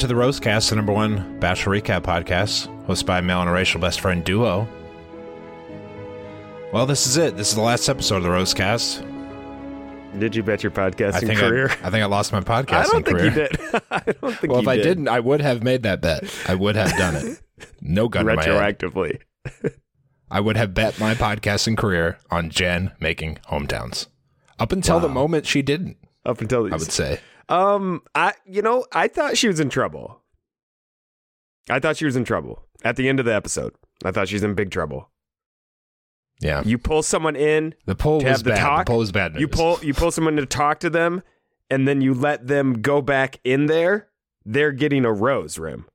to the Rosecast, the number one Bachelor Recap podcast, hosted by male and racial best friend duo. Well, this is it. This is the last episode of the Rosecast. Did you bet your I podcasting think career? I, I think I lost my podcasting career. I don't think career. you did. I don't think Well, you if I did. didn't, I would have made that bet. I would have done it. No gun to my head. retroactively. I would have bet my podcasting career on Jen making hometowns. Up until the moment she didn't, Up until these. I would say. Um, I you know I thought she was in trouble. I thought she was in trouble at the end of the episode. I thought she was in big trouble. Yeah. You pull someone in, The poll to was have the bad. talk, the poll was bad news. you pull you pull someone to talk to them, and then you let them go back in there. They're getting a rose rim.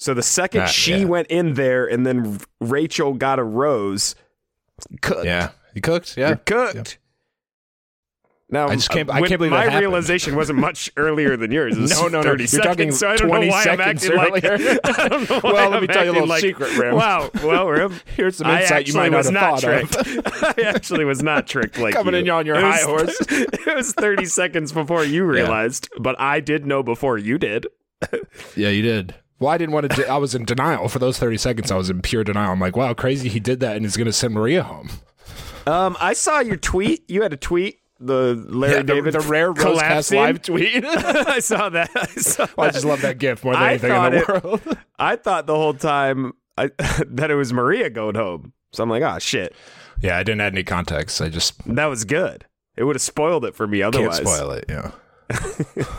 So the second Ah, she yeah. went in there, and then Rachel got a rose, cooked. Yeah. You cooked? Yeah. You're cooked. Now, I just can't- I can't believe my that realization wasn't much earlier than yours. It was No, no, no. 30 You're seconds, talking so I don't know why I'm seconds acting like. earlier. I don't know why Well, let I'm me tell you a little like- secret, Rim. Wow, well, Rim, Here's some insight you might not have not thought tricked. I actually was not tricked like Coming you. in on your It was- high horse. it was 30 seconds before you realized, but I did know before you did. Yeah, you did. Well, I didn't want to. Do I was in denial for those thirty seconds. I was in pure denial. I'm like, wow, crazy. He did that, and he's going to send Maria home. Um, I saw your tweet. You had a tweet. The Larry Yeah, David the, rare Rosecast collapsing. live tweet. I saw that. I, saw I that. just love that gift more than I anything in the it- world. I thought the whole time I, that it was Maria going home. So I'm like, oh shit, yeah, I didn't add any context. I just that was good. It would have spoiled it for me otherwise. can't otherwise. spoil it. Yeah.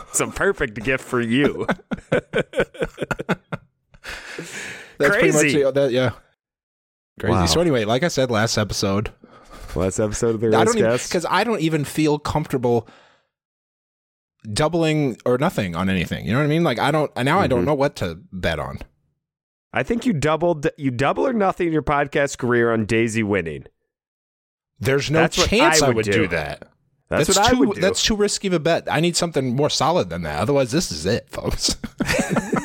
It's a perfect gift for you. That's pretty Crazy. much it. That, yeah. Crazy. Wow. So anyway, like I said last episode, Last episode of the I don't because I don't even feel comfortable doubling or nothing on anything. You know what I mean? Like I don't now. I don't Mhm. know what to bet on. I think you doubled you double or nothing your podcast career on Daisy winning. There's no That's what chance I I would would, do. do. that. That's, what too, I would do. That's too risky of a bet. I need something more solid than that. Otherwise, this is it, folks.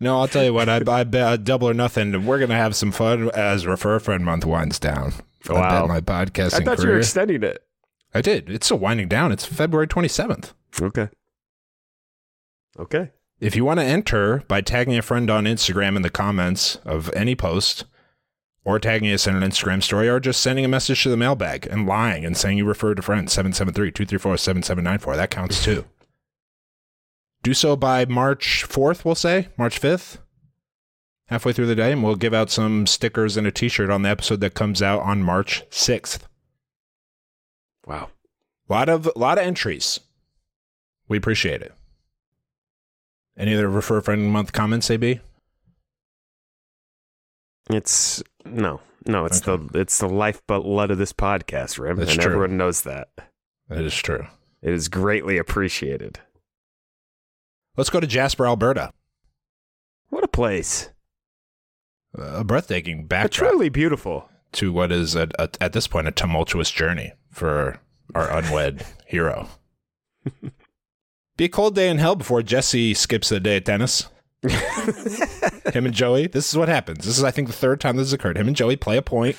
no, I'll tell you what. I, I bet double or nothing. We're gonna have some fun as Refer a Friend Month winds down. I Wow. bet my podcasting I thought you were extending it. I did. It's still winding down. It's February 27th. Okay. Okay. If you want to enter by tagging a friend on Instagram in the comments of any post, or tagging us in an Instagram story, or just sending a message to the mailbag and lying and saying you referred a friend, 773 234 7794, that counts too. Do so by March 4th, we'll say, March 5th, halfway through the day, and we'll give out some stickers and a t shirt on the episode that comes out on March 6th. Wow. A lot of a lot of entries. We appreciate it. Any other refer friend month comments, AB? It's no, no. It's the it's the lifeblood of this podcast, Rim, That's and true. everyone knows that. That is true. It is greatly appreciated. Let's go to Jasper, Alberta. What a place! A breathtaking backdrop truly beautiful. to what is a, a, at this point a tumultuous journey for our unwed hero. Be a cold day in hell before Jesse skips a day at tennis. Him and Joey. This is what happens. This is, I think, the third time this has occurred. Him and Joey play a point,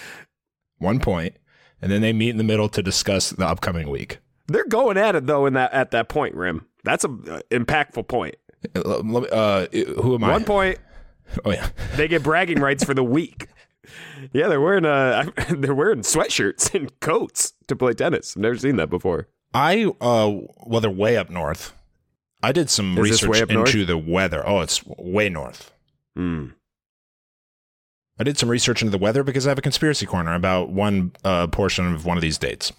one point, and then they meet in the middle to discuss the upcoming week. They're going at it though in that at that point, Rim. That's a uh, impactful point. Uh, let me- uh, who am I? One point, Oh yeah. they get bragging rights for the week. Yeah, they're wearing uh they're wearing sweatshirts and coats to play tennis. I've never seen that before. I uh well they're way up north. I did some Is research up north? into the weather. Oh, it's way north. Hmm. I did some research into the weather because I have a conspiracy corner about one uh, portion of one of these dates.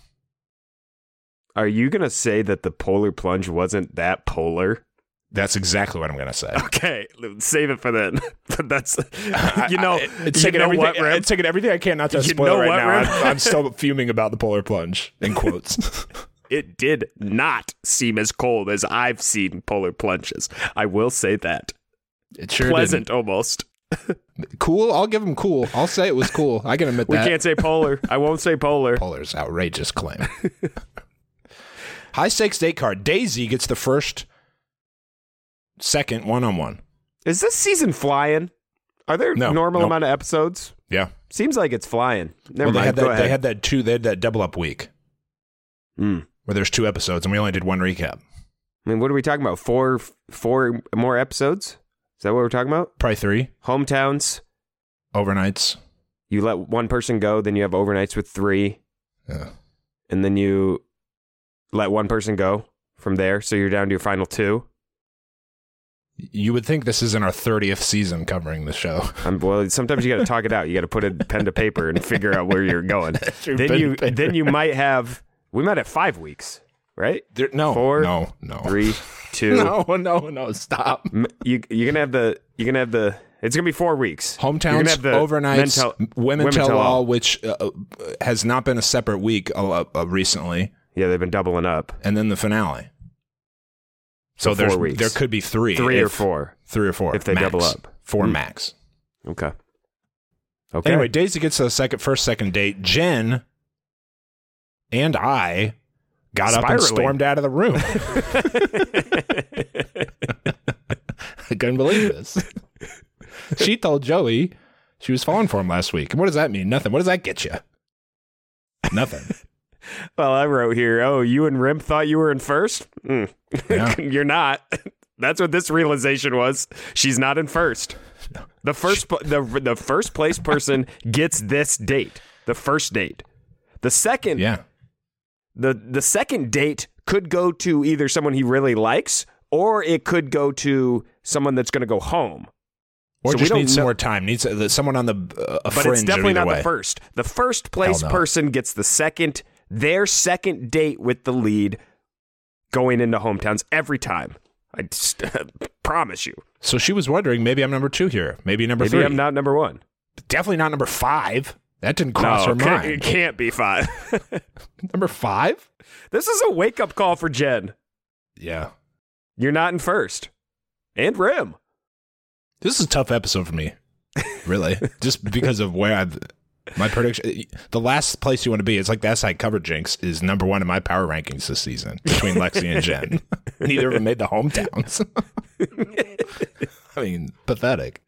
Are you gonna say that the polar plunge wasn't that polar? That's exactly what I'm going to say. Okay, save it for then. that's you know I- it's you taking know everything. what, Rim? It's taking everything I can not to spoil right what, now. I'm, I'm still fuming about the polar plunge in quotes. It did not seem as cold as I've seen polar plunges. I will say that. it sure Pleasant almost. didn't. Cool. I'll give him cool. I'll say it was cool. I can admit We that. We can't say polar. I won't say polar. Polar's outrageous claim. High stakes date card. Daisy gets the first, second one on one. Is this season flying? Are there No, normal nope. amount of episodes? Yeah. Seems like it's flying. Never well, they mind. had Go that. ahead. They had that two. They had that double up week Mm. where there's two episodes, and we only did one recap. I mean, what are we talking about? Four, four more episodes? Is that what we're talking about? Probably three Hometowns. overnights. You let one person go, then you have overnights with three, Yeah. and then you let one person go from there. So you're down to your final two. You would think this is in our 30th season covering the show. Um, well, sometimes you got to talk it out. You got to put a pen to paper and figure out where you're going. True, then you then you might have we might have five weeks, right? There, no, Four, no, no, Three, two. no, no, no. Stop. You you're gonna have the you're gonna have the it's gonna be four weeks. You're gonna Hometowns, have the overnights, tell- women, women tell, tell all, all. which uh, uh, has not been a separate week uh, uh, recently, Yeah, they've been doubling up. and then the finale. So, So there's weeks. there could be three, Three or four. three or four if they max. double up. four Hmm. max. Okay. Okay. Anyway, Daisy gets a second, first, second date. Jen and I got up and stormed out of the room. I couldn't believe this. she told Joey she was falling for him last week. And what does that mean? Nothing. What does that get you? Nothing. well, I wrote here. Oh, you and Rim thought you were in first. Mm. Yeah. You're not. That's what this realization was. She's not in first. The first the the first place person gets this date. The first date. The second Yeah. the the second date could go to either someone he really likes or it could go to someone that's going to go home. Or So we just needs some know- more time. Needs uh, someone on the uh, But it's definitely not way. the first. The first place no. person gets the second their second date with the lead going into hometowns every time. I just promise you. So she was wondering, maybe I'm number two here. Maybe number Maybe three. I'm not number one. Definitely not number five. That didn't cross no, her mind. it can't be five. Number five? this is a wake up call for Jen. Yeah. You're not in first. And Rim. This is a tough episode for me, really, just because of where I've my prediction. The last place you want to be, it's like that's I covered Jinx is number one in my power rankings this season between Lexi and Jen. Neither of them made the hometowns. I mean, pathetic.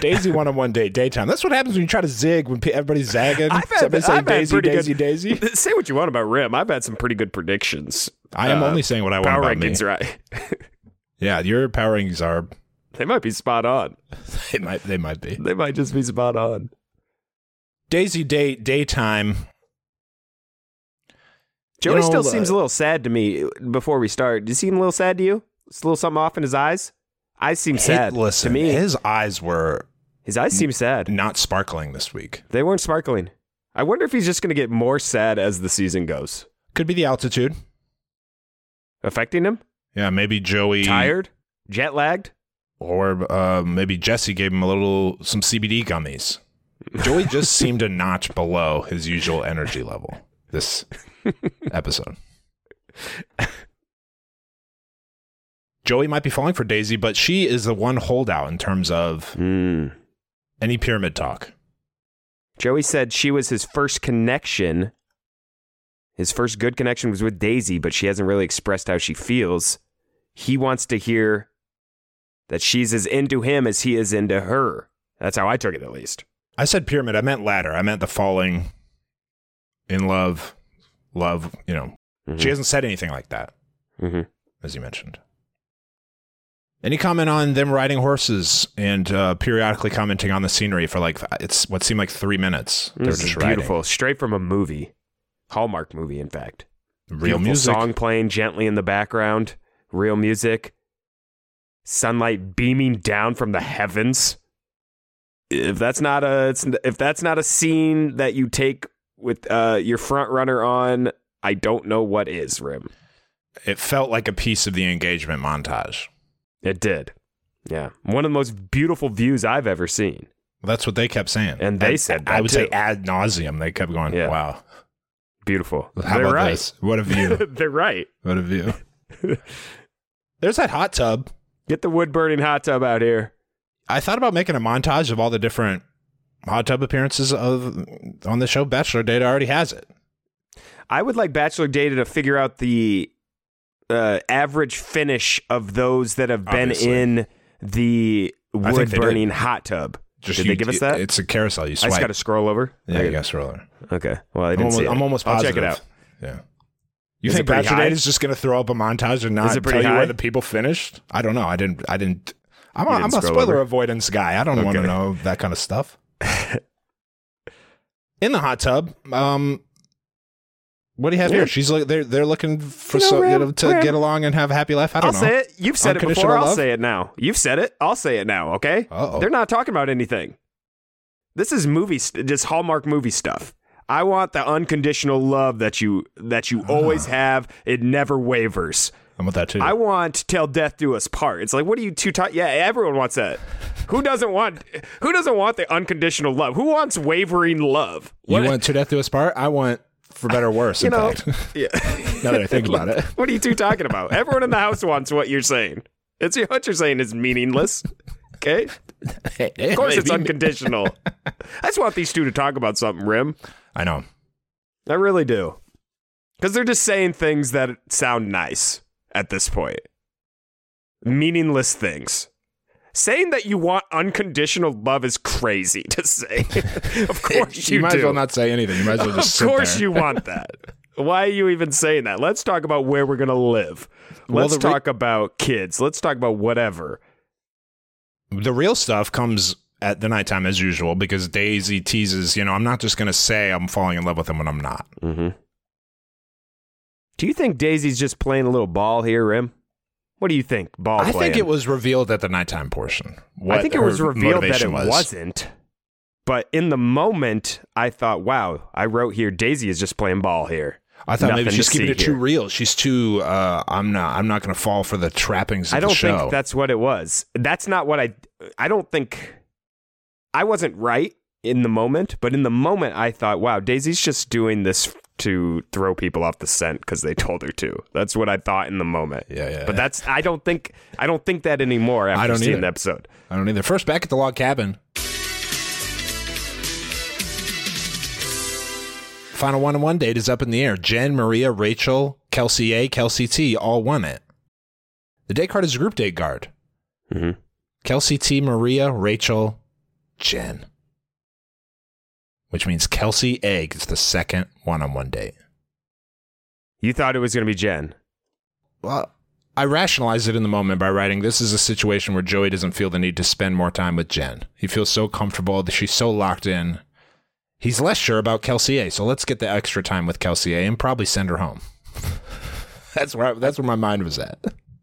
Daisy one on one day daytime. That's what happens when you try to zig when everybody's zagging. I've had- Somebody saying Daisy, Daisy, good- Daisy. Say what you want about Rim. I've had some pretty good predictions. I am Uh, only saying what I want Power about rankings, me. right? Yeah, your power rankings are they might be spot on. they might they might be. They might just be spot on. Daisy Day daytime. Joey know, still uh, seems a little sad to me before we start. Does he seem a little sad to you? It's a little something off in his eyes? Eyes seem sad. Listen, to me, his, his eyes were His eyes seem sad. not sparkling this week. They weren't sparkling. I wonder if he's just going to get more sad as the season goes. Could be the altitude. Affecting him? Yeah, maybe Joey Tired? Jet lagged? or uh, maybe Jesse gave him a little some CBD gummies. Joey just seemed a notch below his usual energy level this episode. Joey might be falling for Daisy, but she is the one holdout in terms of Hmm. any pyramid talk. Joey said she was his first connection. His first good connection was with Daisy, but she hasn't really expressed how she feels. He wants to hear that she's as into him as he is into her. That's how I took it, at least. I said pyramid. I meant ladder. I meant the falling in love, love, you know, She hasn't said anything like that, Mhm. as you mentioned. Any comment on them riding horses and uh, periodically commenting on the scenery for like it's what seemed like three minutes? They're just riding. beautiful, straight from a movie, Hallmark movie, in fact. Real Beautiful music. song playing gently in the background, real music, sunlight beaming down from the heavens. If that's not a it's, if that's not a scene that you take with uh, your front runner on, I don't know what is. Rim. It felt like a piece of the engagement montage. It did. Yeah, one of the most beautiful views I've ever seen. That's what they kept saying, And they said I would say ad nauseum. They kept going, Yeah. "Wow, Beautiful. how They're about right. this? What a view! They're right. what a view!" There's that hot tub. Get the wood burning hot tub out here. I thought about making a montage of all the different hot tub appearances of on the show. Bachelor Data already has it. I would like Bachelor Data to figure out the uh, average finish of those that have been Obviously. in the wood burning hot tub. Just Did you- they give us that? It's a carousel. You I swipe. just got to scroll over. yeah, I- you got scroller. Okay. Well, I I'm almost, see it. I'm almost I'll check it out. Yeah. You Is think Bachelor? Data is just going to throw up a montage and not tell pretty you where the people finished? I don't know. I didn't. I didn't. I'm a, You I'm a spoiler over? avoidance guy. I don't want to know that kind of stuff. In the hot tub, um, what do you have Yeah. here? She's like they're they're looking for You know, so, you know, to Ram. get along and have a happy life. I I'll don't know. say it. You've said it before. I'll love? say it now. You've said it. I'll say it now. Okay. Uh-oh. They're not talking about anything. This is movie, st- just Hallmark movie stuff. I want the unconditional love that you that you Ah. always have. It never wavers. I'm with that too. I want till death do us part. It's like, what are you two? Ta- yeah, everyone wants that. Who doesn't want? Who doesn't want the unconditional love? Who wants wavering love? you want to death do us part? I want for better or worse. you in know? fact. Yeah. now that I think about it. what are you two talking about? Everyone in the house wants what you're saying. It's what you're saying is meaningless. Okay. Of course, it's unconditional. I just want these two to talk about something, Rim. I know. I really do. Because they're just saying things that sound nice at this point. Meaningless things. Saying that you want unconditional love is crazy to say. of course you, you might do. as well not say anything. You might as well just of course you want that. Why are you even saying that? Let's talk about where we're going to live. Let's re- talk about kids. Let's talk about whatever. the real stuff comes at the nighttime as usual because Daisy teases, you know, I'm not just going to say I'm falling in love with him when I'm not. Mm-hmm. Do you think Daisy's just playing a little ball here, Rim? What do you think? Ball I think it was revealed at the nighttime portion. I think it was revealed that it was. wasn't. But in the moment, I thought, wow, I wrote here Daisy is just playing ball here. I thought maybe Nothing she's keeping it too real. She's too. Uh, I'm not. I'm not going to fall for the trappings of I don't think that's what it was. That's not what I. I don't think. I wasn't right in the moment, but in the moment, I thought, wow, Daisy's just doing this to throw people off the scent because they told her to. That's what I thought in the moment. Yeah, yeah, But yeah. that's. I don't think. I don't think that anymore after I don't seeing either. the episode. I don't either. First, back at the log cabin. Final one on one date is up in the air. Jen, Maria, Rachel, Kelsey A, Kelsey T all won it. The date card is a group date card. Mm-hmm. Kelsey T, Maria, Rachel, Jen. Which means Kelsey A gets the second one on one date. You thought it was going to be Jen. Well, I rationalized it in the moment by writing this is a situation where Joey doesn't feel the need to spend more time with Jen. He feels so comfortable that she's so locked in. He's less sure about Kelsey A, so let's get the extra time with Kelsey A and probably send her home. that's where I, that's where my mind was at.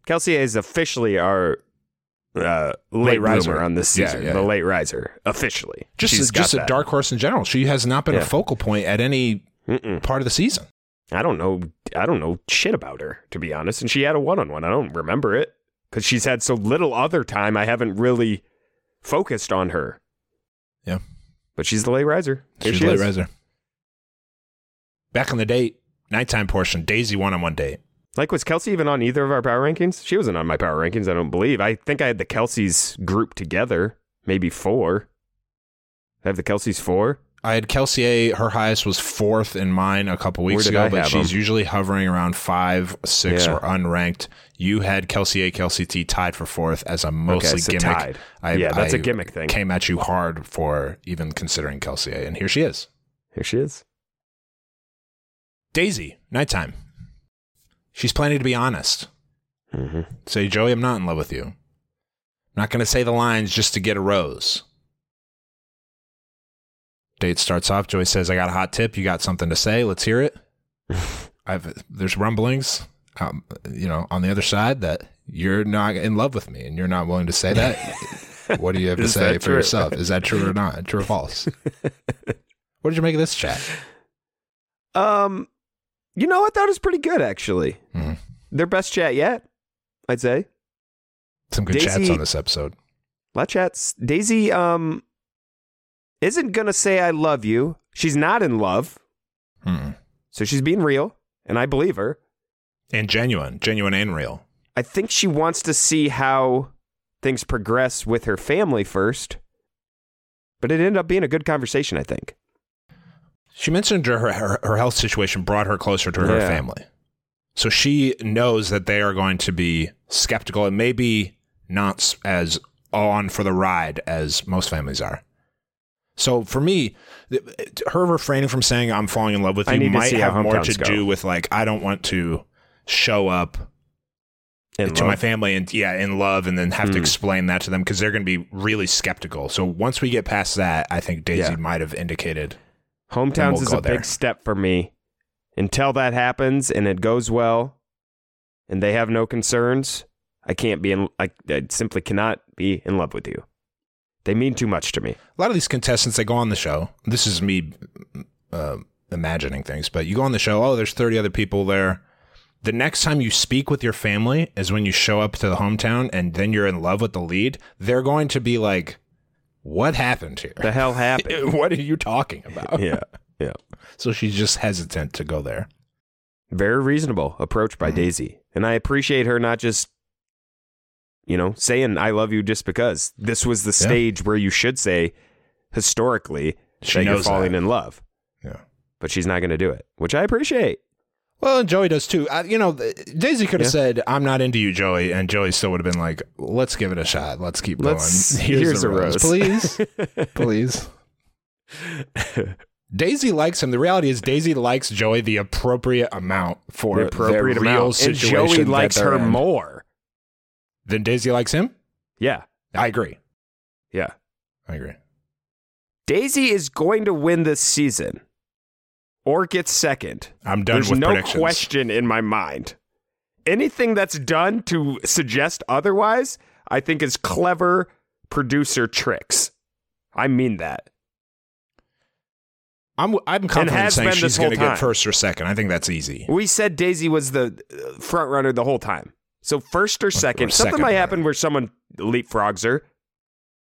Kelsey A is officially our uh, late, Late riser. on this season. yeah, the yeah. late riser, officially. Just She's a, just got a that. dark horse in general. She has not been Yeah. a focal point at any Mm-mm. part of the season. I don't know. I don't know shit about her, to be honest. And she had a one on one. I don't remember it because she's had so little other time. I haven't really focused on her. Yeah. But she's the late riser. Here She's she a late is. riser. Back on the date, nighttime portion, Daisy one on one date. Like, was Kelsey even on either of our power rankings? She wasn't on my power rankings, I don't believe. I think I had the Kelsey's group together, maybe four. I have the Kelsey's four. I had Kelsey A. Her highest was fourth in mine a couple weeks ago, I but she's them? usually hovering around five, six, Yeah. or unranked. You had Kelsey A. Kelsey T. tied for fourth as a mostly so gimmick. tied. I, Yeah, that's a a gimmick thing. Came at you hard for even considering Kelsey A. And here she is. Here she is. Daisy, nighttime. She's planning to be honest. Mm-hmm. Say, Joey, I'm not in love with you. I'm not going to say the lines just to get a rose. Date starts off. Joey says, I got a hot tip. You got something to say? Let's hear it. I've there's rumblings, um, you know, on the other side that you're not in love with me and you're not willing to say that. what do you have to say for true? yourself? Is that true or not? True or false? what did you make of this chat? Um, you know, I thought it was pretty good actually. Mhm. Their best chat yet, I'd say. Some good chats on this episode. A lot of chats. Daisy um isn't gonna say I love you. She's not in love, Mm. so she's being real, and I believe her. And genuine, genuine and real. I think she wants to see how things progress with her family first. But it ended up being a good conversation, I think. She mentioned her, her her health situation brought her closer to her Yeah. family. So she knows that they are going to be skeptical and maybe not as on for the ride as most families are. So for me, her refraining from saying I'm falling in love with you might have more to go. do with like I don't want to show up In to my family and yeah, in love and then have to Hmm. explain that to them because they're going to be really skeptical. So once we get past that, I think Daisy Yeah. might have indicated Hometowns we'll is a there. big step for me. Until that happens and it goes well and they have no concerns, I can't be in I, I simply cannot be in love with you. They mean too much to me. a lot of these contestants they go on the show this is me uh, imagining things but you go on the show oh there's 30 other people there the next time you speak with your family is when you show up to the hometown and then you're in love with the lead they're going to be like what happened here The hell happened? what are you talking about yeah. Yeah. so she's just hesitant to go there Very reasonable approach by Mhm. Daisy. And I appreciate her not just, you know, saying I love you just because. This was the Yeah. stage where you should say, historically, She that you're falling that. in love. yeah But she's not going to do it, which I appreciate. Well and joey does too I, you know daisy could have Yeah. said i'm not into you joey and joey still would have been like let's give it a shot let's keep Let's- going here's the a rose. please please Daisy likes him. The reality is Daisy likes Joey the appropriate amount for the appropriate their real amount. And situation Joey likes her in. more. than Daisy likes him. Yeah. I agree. Yeah. I agree. Daisy is going to win this season or get second. I'm done There's with no predictions. question in my mind. Anything that's done to suggest otherwise, I think is clever producer tricks. I mean that. I'm I'm confident saying she's going to get first or second. I think that's easy. We said Daisy was the uh, front runner the whole time. So first or second, or something second might runner. happen where someone leapfrogs her,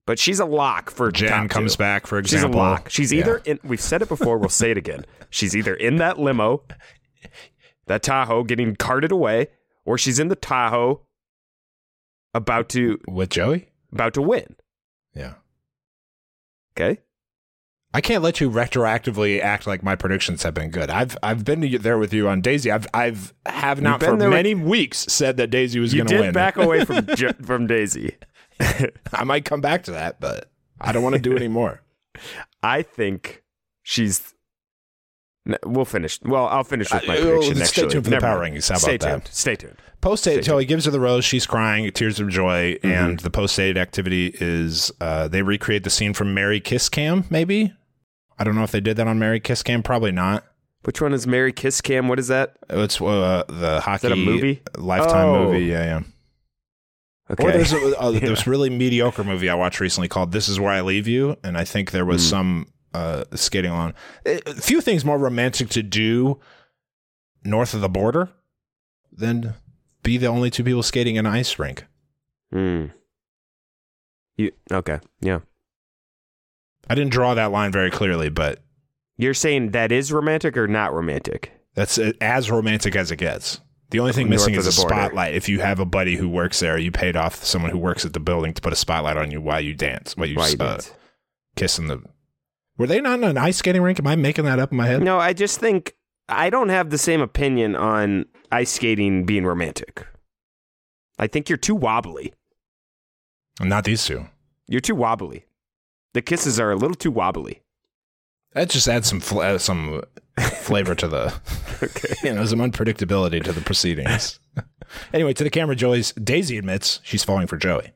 but she's a lock for Jen top comes two. back for example. She's a lock. She's Yeah. either in. We've said it before. We'll say it again. She's either in that limo, that Tahoe, getting carted away, or she's in the Tahoe, about to with Joey. about to win. Yeah. Okay. I can't let you retroactively act like my predictions have been good. I've I've been there with you on Daisy. I've I've have not for there with- many weeks said that Daisy was You going to did back away from from Daisy. I might come back to that, but I don't want to do any more. I think she's. We'll finish. Well, I'll finish with my Uh, prediction oh, next. stay tuned for the power rankings. How about Stay that? tuned. Stay tuned. Post date, so he gives her the rose. She's crying, tears of joy, Mm-hmm. and the post date activity is uh, they recreate the scene from Mary Kiss Cam. Maybe I don't know if they did that on Mary Kiss Cam. Probably not. Which one is Mary Kiss Cam? What is that? It's uh, the hockey that a movie? Lifetime Oh. movie. Yeah, yeah. Okay. Or there's a, uh, this really mediocre movie I watched recently called "This Is Where I Leave You," and I think there was some uh, skating on. A few things more romantic to do north of the border than be the only two people skating in an ice rink. Hmm. You okay? Yeah. I didn't draw that line very clearly, but You're saying that is romantic or not romantic? that's as romantic as it gets. The only thing missing is a border. spotlight. If you have a buddy who works there, you paid off someone who works at the building to put a spotlight on you while you dance, while you, Why you uh, dance? kissing the. Were they not in an ice skating rink? Am I making that up in my head? No, I just think I don't have the same opinion on ice skating being romantic. I think you're too wobbly. Not these two. You're too wobbly. The kisses are a little too wobbly. That just adds some fl- some flavor to the, you know, some unpredictability to the proceedings. anyway, to the camera, Joey's Daisy admits she's falling for Joey.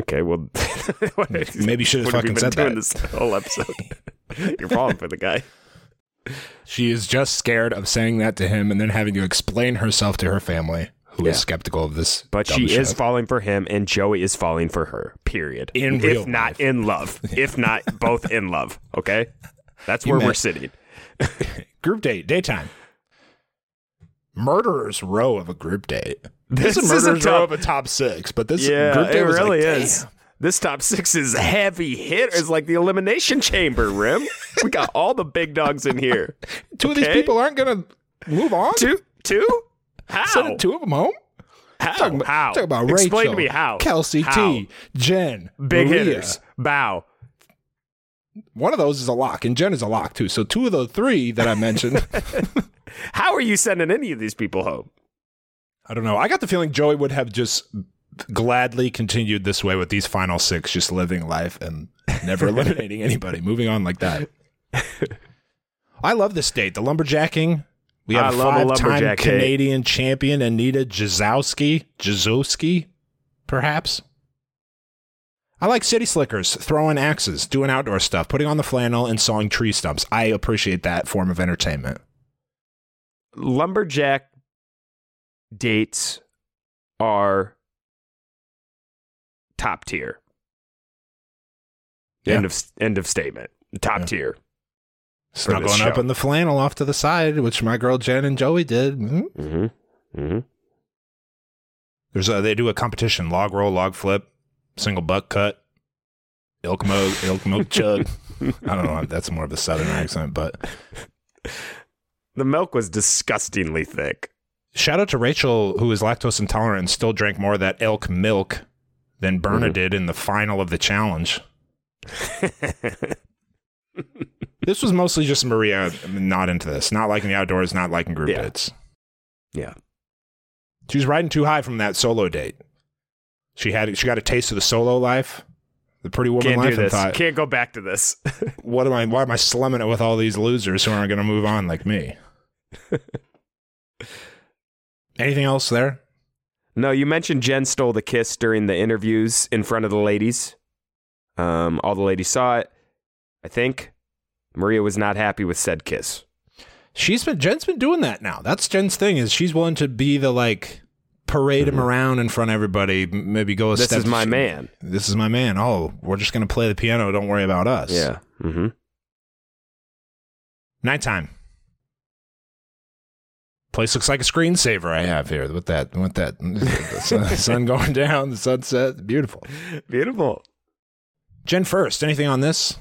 Okay, well, Maybe should have fucking said that. this whole episode? You're falling for the guy. She is just scared of saying that to him and then having to explain herself to her family, who is Yeah. skeptical of this. But she shit. is falling for him, and Joey is falling for her. Period. In if not life. in love, if not both in love. Okay, that's where we're sitting. group date, daytime. Murderer's row of a group date. This This, is is a murderer's row of a top six, but this Yeah, group date really like, is. damn. This top six is heavy hitters, like the elimination chamber. Rim, we got all the big dogs in here. Two of these people aren't gonna move on. Two, two. How? Send two of them home. How? Talking about, how? Talk about Explain Rachel, to me how. Kelsey How? T, Jen, Big Maria. hitters. Bow. One of those is a lock, and Jen is a lock too. So two of the three that I mentioned, How are you sending any of these people home? I don't know. I got the feeling Joey would have just gladly continued this way with these final six, just living life and never eliminating anybody, moving on like that. I love this date. The lumberjacking. We have I a five-time. Canadian champion Anita Jazowski, Jazowski, perhaps. I like city slickers, throwing axes, doing outdoor stuff, putting on the flannel, and sawing tree stumps. I appreciate that form of entertainment. Lumberjack dates are top tier. Yeah. End of end of statement. Top Yeah. tier. Snuggling up in the flannel off to the side, which my girl Jen and Joey did. Mhm. Mm-hmm. Mm-hmm. There's a, they do a competition: log roll, log flip, single buck cut, ilk milk, ilk milk chug. I don't know. That's more of a southern accent, but The milk was disgustingly thick. shout out to Rachel, who is lactose intolerant and still drank more of that elk milk than Berna Mhm. did in the final of the challenge. This was mostly just Maria not into this, not liking the outdoors, not liking group Yeah. dates. yeah. She was riding too high from that solo date. She had she got a taste of the solo life, the pretty woman Can't life, and thought, Can't go back to this. "What am I? Why am I slumming it with all these losers who aren't going to move on like me?" Anything else there? no, you mentioned Jen stole the kiss during the interviews in front of the ladies. Um, all the ladies saw it. I think Maria was not happy with said kiss. She's been Jen's been doing that now. That's Jen's thing is she's willing to be the like parade him around in front of everybody. Maybe go a Mm-hmm. This is my man. This is my man. Oh, we're just going to play the piano. Don't worry about us. Yeah. Mm-hmm. Nighttime. Place looks like a screensaver I have here with that with that sun, sun going down, the sunset, beautiful. Beautiful. Jen first, anything on this?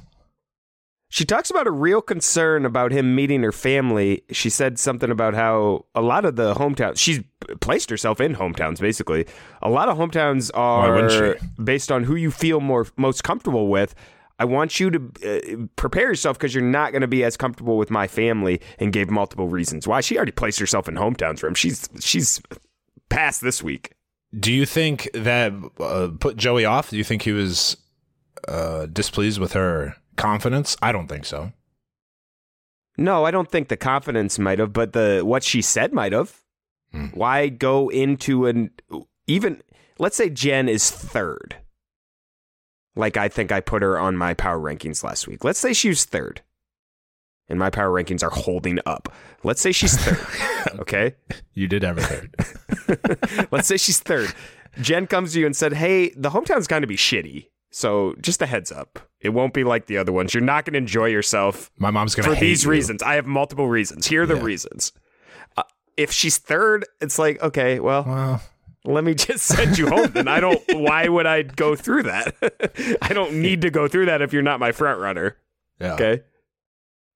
She talks about a real concern about him meeting her family. She said something about how a lot of the hometowns, she's placed herself in hometowns basically. A lot of hometowns are based on who you feel more most comfortable with. I want you to uh, prepare yourself because you're not going to be as comfortable with my family and gave multiple reasons why. She already placed herself in hometowns for him. She's she's past this week. Do you think that uh, put Joey off? Do you think he was uh, displeased with her confidence? I don't think so. No, I don't think the confidence might have, but the what she said might have. Hmm. Why go into an even let's say Jen is third. Like I think I put her on my power rankings last week. Let's say she was third. And my power rankings are holding up. Let's say she's third. okay? You did have a third. Let's say she's third. Jen comes to you and said, Hey, the hometown's going to be shitty. So just a heads up. It won't be like the other ones. You're not going to enjoy yourself My mom's gonna for hate these you. reasons. I have multiple reasons. Here are the Yeah. reasons. Uh, if she's third, it's like, okay, well, Well, let me just send you home. Then I don't. why would I go through that? I don't need to go through that if you're not my front runner. yeah. Okay.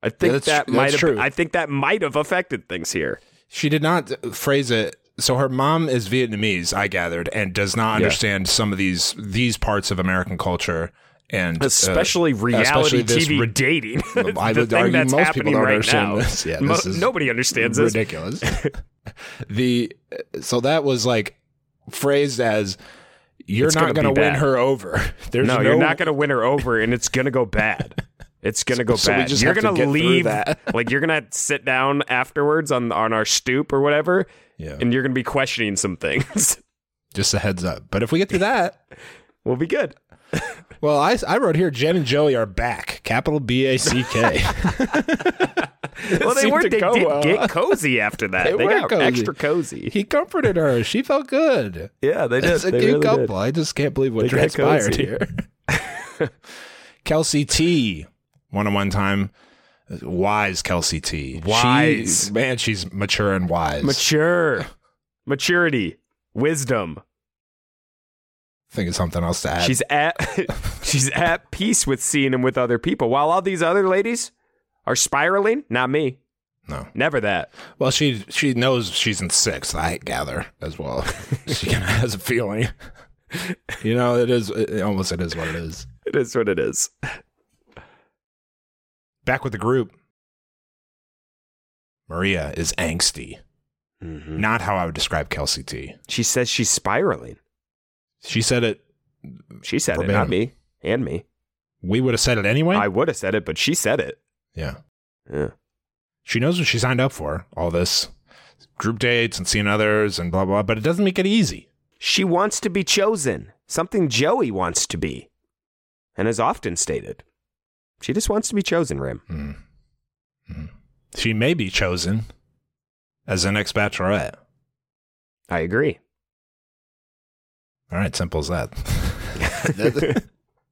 I think that's that might have. I think that might have affected things here. She did not phrase it. So her mom is Vietnamese, I gathered, and does not Yeah. understand some of these these parts of American culture, and uh, Especially reality especially TV rid- dating. I the would thing argue that's most people don't right understand now. this. Yeah, Mo- this is nobody understands this. ridiculous. the so that was like phrased as you're It's not gonna going to win bad. her over. There's no, no, you're not going to win her over, and it's going to go bad. It's gonna go So bad. you're have to gonna leave. like you're gonna sit down afterwards on on our stoop or whatever, Yeah. and you're gonna be questioning some things. Just a heads up. But if we get through that, we'll be good. well, I, I wrote here Jen and Joey are back. Capital B A C K. Well, they were. to They go did well. get cozy after that. They They, were got cozy. extra cozy. He comforted her. She felt good. Yeah, they did. It's a They cute really did. couple. I just can't believe what They transpired here. Kelsey T, one on one time. Wise Kelsey T. Wise. She, man, she's mature and wise. Mature, maturity, wisdom. Think of something else to add. She's at she's at peace with seeing him with other people, while all these other ladies are spiraling. Not me. no. Never that. Well, she she knows she's in sixth. I gather as well. she kind of has a feeling. You know, it is it, almost it is what it is. It is what it is. Back with the group. Maria is angsty. Mm-hmm. Not how I would describe Kelsey T. She says she's spiraling. She said it. She said it, not me and me. We would have said it anyway. I would have said it, but she said it. yeah. Yeah. She knows what she signed up for. All this group dates and seeing others and blah blah. But it doesn't make it easy. She wants to be chosen, something Joey wants to be, and has often stated. She just wants to be chosen, Rim. Hmm. Hmm. She may be chosen as the next bachelorette. I agree. All right, simple as that.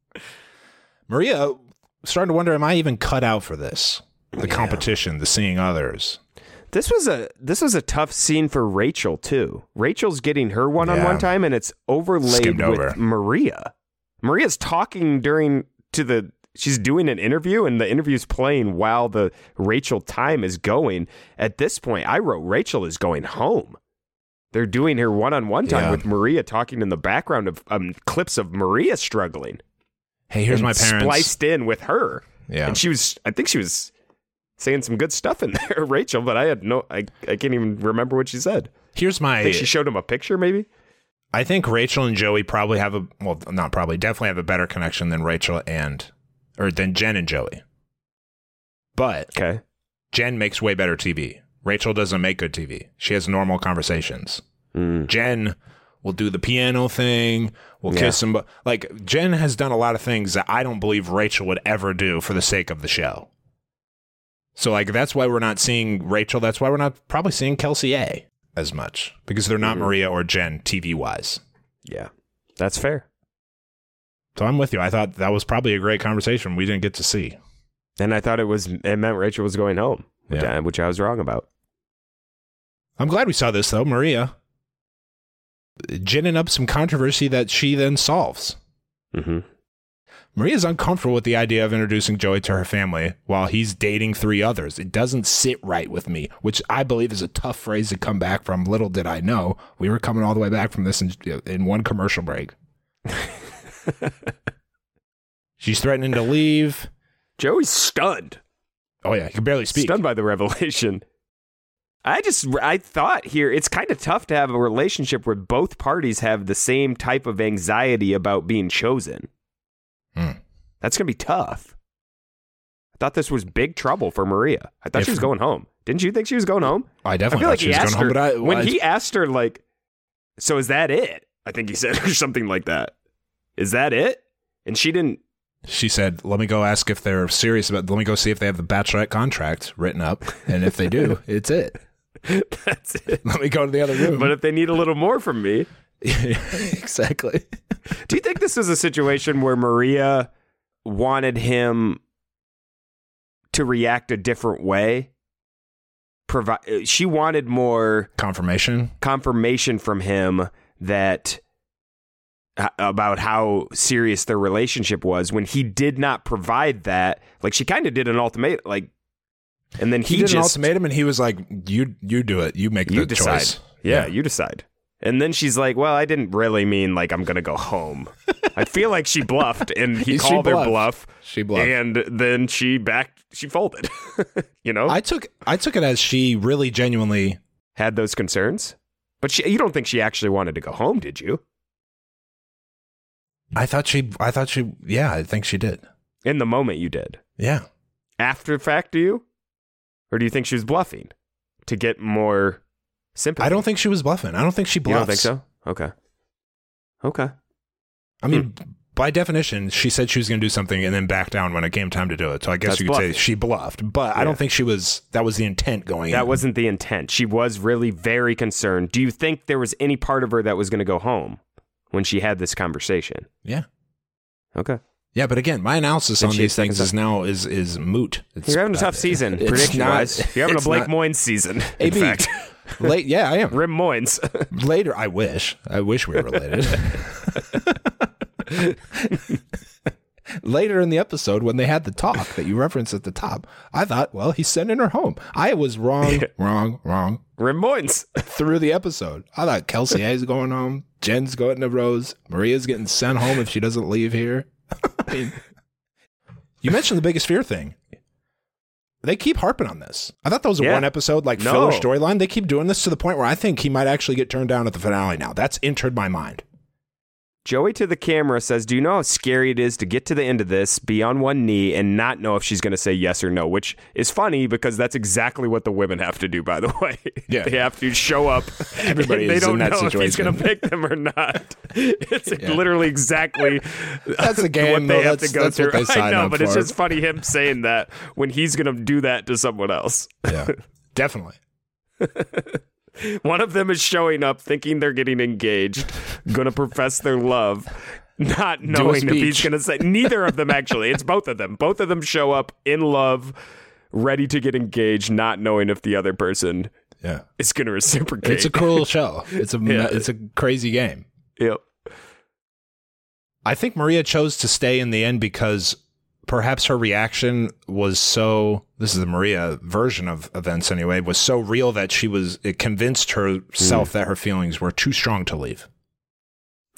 Maria, starting to wonder, am I even cut out for this? The Yeah. competition, the seeing others. This was a this was a tough scene for Rachel too. Rachel's getting her one on one time, and it's overlaid Skimmed with over. Maria. Maria's talking during to the. She's doing an interview, and the interview's playing while the Rachel time is going. At this point, I wrote Rachel is going home. They're doing her one on one time Yeah. with Maria talking in the background of um, clips of Maria struggling. Hey, here's my parents. spliced in with her. Yeah. And she was, I think she was saying some good stuff in there, Rachel, but I had no, I, I can't even remember what she said. Here's my. I think she showed him a picture, maybe. I think Rachel and Joey probably have a well, not probably, definitely have a better connection than Rachel and or than Jen and Joey. But Okay. Jen makes way better TV. Rachel doesn't make good TV. She has normal conversations. Mm. Jen will do the piano thing, will Yeah. kiss him. But like Jen has done a lot of things that I don't believe Rachel would ever do for the sake of the show. So like that's why we're not seeing Rachel. That's why we're not probably seeing Kelsey A as much because they're not Mhm. Maria or Jen TV wise. Yeah. That's fair. So I'm with you. I thought that was probably a great conversation we didn't get to see. And I thought it was, it meant Rachel was going home, which, Yeah. I, which I was wrong about. I'm glad we saw this though, Maria. Ginning up some controversy that she then solves. hmm Maria's uncomfortable with the idea of introducing Joey to her family while he's dating three others. It doesn't sit right with me, which I believe is a tough phrase to come back from. Little did I know we were coming all the way back from this in, in one commercial break. She's threatening to leave. Joey's stunned. Oh yeah, he can barely speak. Stunned by the revelation. I just, I thought here, it's kind of tough to have a relationship where both parties have the same type of anxiety about being chosen. Hmm. That's going to be tough. I thought this was big trouble for Maria. I thought If- she was going home. Didn't you think she was going home? I I definitely feel like she he was going asked home, her but I, when I- he asked her like, "So is that it?" I think he said or something like that. Is that it? And she didn't. She said, "Let me go ask if they're serious about. Let me go see if they have the bachelorette contract written up, and if they do, it's it. That's it. Let me go to the other room." But if they need a little more from me, exactly. do you think this is a situation where Maria wanted him to react a different way? Provide. She wanted more Confirmation. confirmation from him that about how serious their relationship was when he did not provide that like she kind of did an ultimatum like and then He, he, did an just ultimatum, and he was like, "You, you do it. You make you the decide choice." yeah, you decide and then she's like well i didn't really mean like i'm gonna go home i feel like she bluffed and he She called her bluff She bluffed. and then she backed she folded you know I took, I took it as she really genuinely. had those concerns but she, you don't think she actually wanted to go home did you I thought she, I thought she, yeah, I think she did. in the moment you did Yeah. after the fact, do you? Or do you think she was bluffing to get more sympathy? I don't think she was bluffing. I don't think she You bluffs. don't think so? Okay. Okay. I mean, hmm. by definition, she said she was going to do something and then back down when it came time to do it. So I guess That's you could say she bluffed, but I don't think she was. That was the intent going. That in. wasn't the intent. She was really very concerned. Do you think there was any part of her that was going to go home when she had this conversation? Yeah. Okay. Yeah, but again, my analysis Then on these things is now is is moot. It's, You're having a uh, tough season, it's prediction not- wise. You're having a Blake not- Moynes season. In AB. fact, Late, yeah, I am. Rim Moynes. Later, I wish. I wish we were related. Later in the episode, when they had the talk that you referenced at the top, I thought, well, he's sending her home. I was wrong, wrong, wrong Rim Moynes. through the episode. I thought Kelsey is going home, Jen's going to Rose, Maria's getting sent home if she doesn't leave here. I mean, you mentioned the biggest fear thing. They keep harping on this. I thought that was a Yeah. one episode like No. filler storyline. They keep doing this to the point where I think he might actually get turned down at the finale now. That's entered my mind. Joey to the camera says, Do you know how scary it is to get to the end of this, be on one knee, and not know if she's going to say yes or no? Which is funny because that's exactly what the women have to do, by the way. Yeah. they have to show up. Everybody they don't know if he's going to pick them or not. It's literally exactly That's the game, what they though. have That's- to go through. I know, but it's just funny him saying that when he's going to do that to someone else. Yeah, definitely. One of them is showing up thinking they're getting engaged, going to profess their love, not knowing if he's going to say. Neither of them, actually. It's both of them. Both of them show up in love, ready to get engaged, not knowing if the other person Yeah, is going to reciprocate. it's a cruel show. It's a Yeah. it's a crazy game. Yep. I think Maria chose to stay in the end because perhaps her reaction was so this is the Maria version of events anyway was so real that she was it convinced herself hmm. that her feelings were too strong to leave.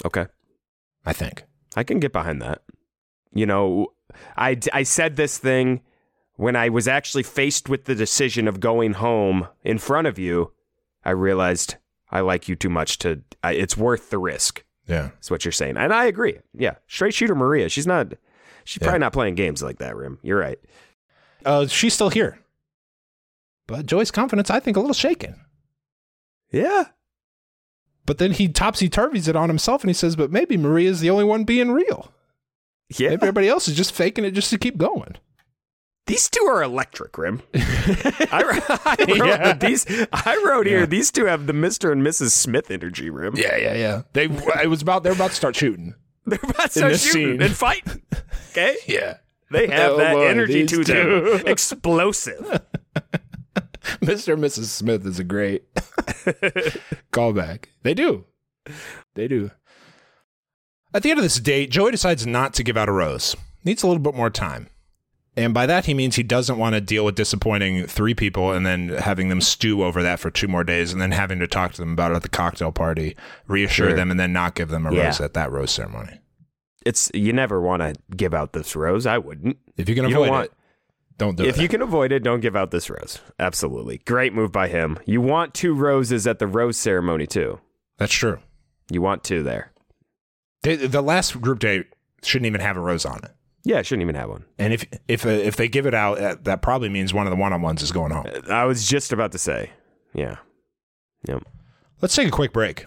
Okay. I think. I can get behind that. You know, I, I said this thing when I was actually faced with the decision of going home in front of you. I realized I like you too much to, I, it's worth the risk. Yeah. Is what you're saying, and I agree. Yeah, straight shooter Maria. She's not. She's Yeah. probably not playing games like that. Rim. You're right. Uh, she's still here. But Joey's confidence, I think, a little shaken. Yeah. But then he topsy turvies it on himself and he says, But maybe Maria's the only one being real. Yeah. Maybe everybody else is just faking it just to keep going. These two are electric, Rim. I, wrote- I wrote Yeah. these. I wrote here. These two have the Mister and Mrs. Smith energy, Rim. Yeah, yeah, yeah. They it was about they're about to start shooting. They're about to scene. and fighting. Okay. Yeah. They have Oh, that boy, energy to them. Explosive. Mr. and Mrs. Smith is a great callback. They do. They do. At the end of this date, Joey decides not to give out a rose. Needs a little bit more time. And by that, he means he doesn't want to deal with disappointing three people and then having them stew over that for two more days and then having to talk to them about it at the cocktail party, reassure Sure. them, and then not give them a Yeah. rose at that rose ceremony. It's you never want to give out this rose. I wouldn't. If you can You avoid don't want- it, don't do if it. If you can avoid it, don't give out this rose. Absolutely. Great move by him. You want two roses at the rose ceremony too. That's true. You want two there. The, the last group date shouldn't even have a rose on it. Yeah, it shouldn't even have one. And if if uh, if they give it out, uh, that probably means one of the one on ones is going home. I was just about to say. Yeah. Yep. Let's take a quick break.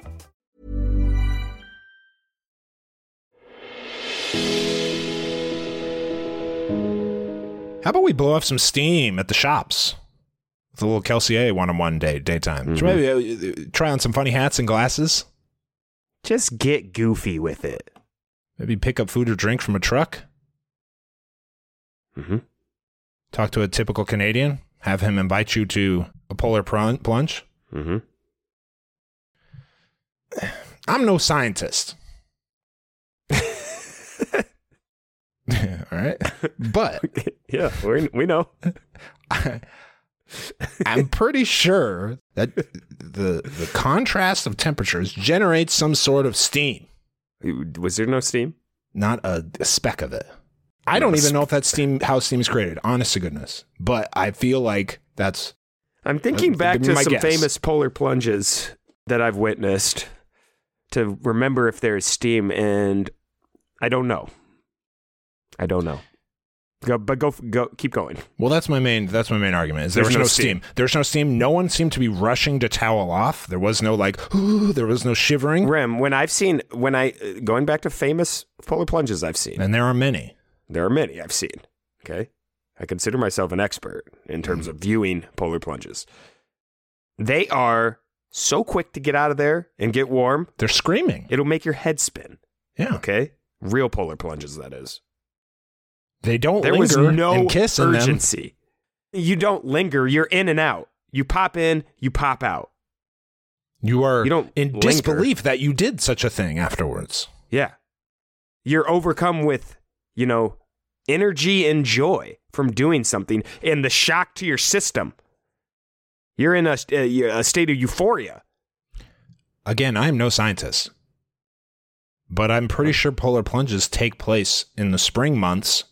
How about we blow off some steam at the shops? With a little Kelsey A one on one day, daytime. So maybe uh, try on some funny hats and glasses. Just get goofy with it. Maybe pick up food or drink from a truck. Mm-hmm. Talk to a typical Canadian. Have him invite you to a polar plunge. Mm-hmm. I'm no scientist. All right. But yeah, we we know. I'm pretty sure that the the contrast of temperatures generates some sort of steam, Was there no steam? not a, a speck of it. I don't even know if that steam how steam is created, honest to goodness. But I feel like that's I'm thinking Uh, back to some guess. famous polar plunges that I've witnessed to remember if there is steam, and I don't know. I don't know. Go, but go, go, keep going. well that's my main that's my main argument. Is there There's was no no steam. There's no steam. No one seemed to be rushing to towel off. There was no like there was no shivering. Rim, when I've seen, when I, going back to famous polar plunges I've seen, And there are many. there are many I've seen. Okay. I consider myself an expert in terms of viewing polar plunges. They are so quick to get out of there and get warm, They're screaming. it'll make your head spin. Yeah. Okay. Real polar plunges, that is. They don't There was linger no and kiss in them. urgency. You don't linger. You're in and out. You pop in, you pop out. You are You don't in linger. disbelief that you did such a thing afterwards. Yeah. You're overcome with, you know, energy and joy from doing something and the shock to your system. You're in a, a, a state of euphoria. Again, I am no scientist, but I'm pretty sure polar plunges take place in the spring months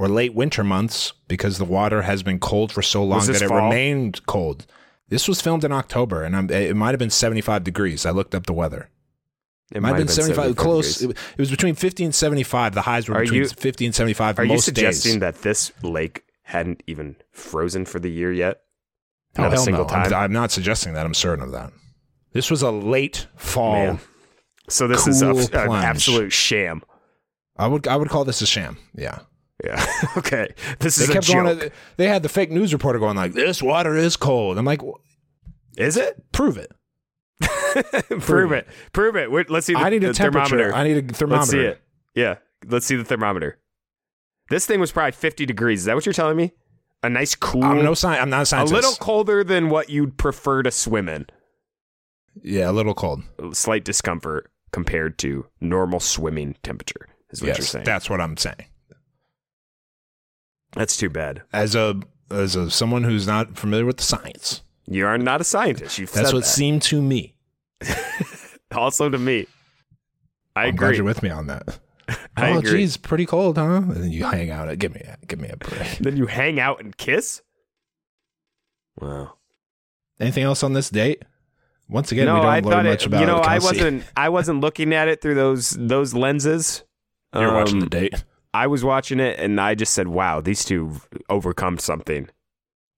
or late winter months because the water has been cold for so long that it fall? remained cold. This was filmed in October, and I'm, it might have been 75 degrees. I looked up the weather. It might have been 75, close. It, it was between 50 and 75. The highs were Are between you- 50 and 75 Are you suggesting days. that this lake hadn't even frozen for the year yet? Oh, Not a hell single no. I'm- time? I'm, not suggesting that. I'm certain of that. This was a late fall. Man. So this is a, an absolute sham. I would I would call this a sham. Yeah. Yeah. okay. This They is a kept joke. going. They had the fake news reporter going like, "This water is cold." I'm like, is it? "Prove it." Prove it. Prove it. Wait, let's see the, I need a the temperature. thermometer. I need a thermometer. Let's see it. Yeah. Let's see the thermometer. This thing was probably 50 degrees. Is that what you're telling me? A nice cool. I'm no sci- I'm not a scientist. a little colder than what you'd prefer to swim in. yeah, a little cold. Slight discomfort compared to normal swimming temperature is what you're saying. that's what I'm saying. That's too bad. As a as a someone who's not familiar with the science, You are not a scientist. You've that's what that. seemed to me. also to me. I I'm glad agree. you're with me on that. I oh, agree. geez, pretty cold, huh? And then you hang out. Give me, a, give me a break. Then you hang out and kiss? Wow. Anything else on this date? Once again, no, we don't I learn much it, about you know I wasn't I wasn't looking at it through those those lenses. You're watching Um, the date. I was watching it and I just said, "Wow, these two overcome something."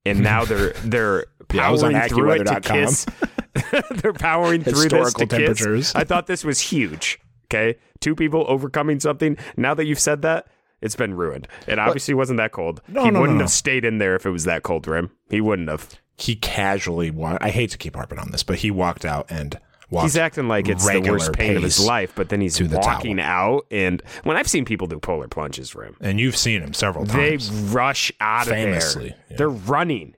And now they're they're Yeah, powering through it to kiss. they're powering through this to kiss. temperatures. I thought this was huge. Okay, two people overcoming something. Now that you've said that, it's been ruined. It obviously wasn't that cold. No, he no, wouldn't no, have stayed in there if it was that cold, Rim. He wouldn't have. He casually walked. I hate to keep harping on this, but he walked out and. He's acting like it's the worst pain of his life, but then he's to the walking towel. out. And when I've seen people do polar plunges, Rim, and you've seen him several times, they rush out of Famously, there. yeah. They're running.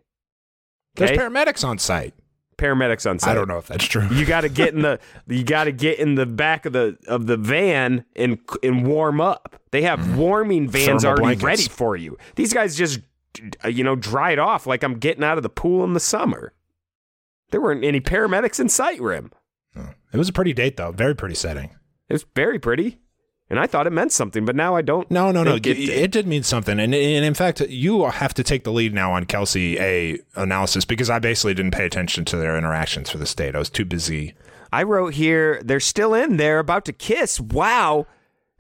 There's paramedics on site. Paramedics on site. I don't know if that's true. You got to get in the you got to get in the back of the of the van and and warm up. They have warming vans Mm. Thermal already blankets. ready for you. These guys just you know dried off like I'm getting out of the pool in the summer. There weren't any paramedics in sight, Rim. It was a pretty date, though. Very pretty setting. It was very pretty, and I thought it meant something, but now I don't. No, no, no. It, it did. it did mean something, and, and in fact, you have to take the lead now on Kelsey A analysis because I basically didn't pay attention to their interactions for this date. I was too busy. I wrote here they're still in there, about to kiss. Wow.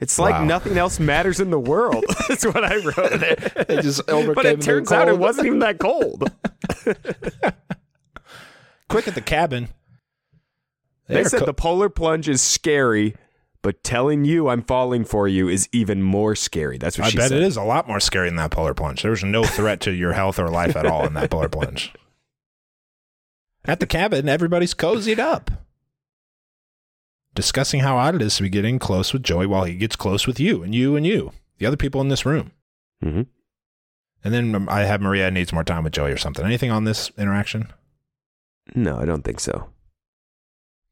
It's like Wow. nothing else matters in the world. That's what I wrote. They just but overcame it the turns out it wasn't even that cold. quick at the cabin. They They're said co- the polar plunge is scary, but telling you I'm falling for you is even more scary. That's what she said. I she bet said. it is a lot more scary than that polar plunge. There was no threat to your health or life at all in that polar plunge. At the cabin, everybody's cozied up, discussing how odd it is to be getting close with Joey while he gets close with you and you and you, the other people in this room. hmm And then I have Maria needs more time with Joey or something. Anything on this interaction? No, I don't think so.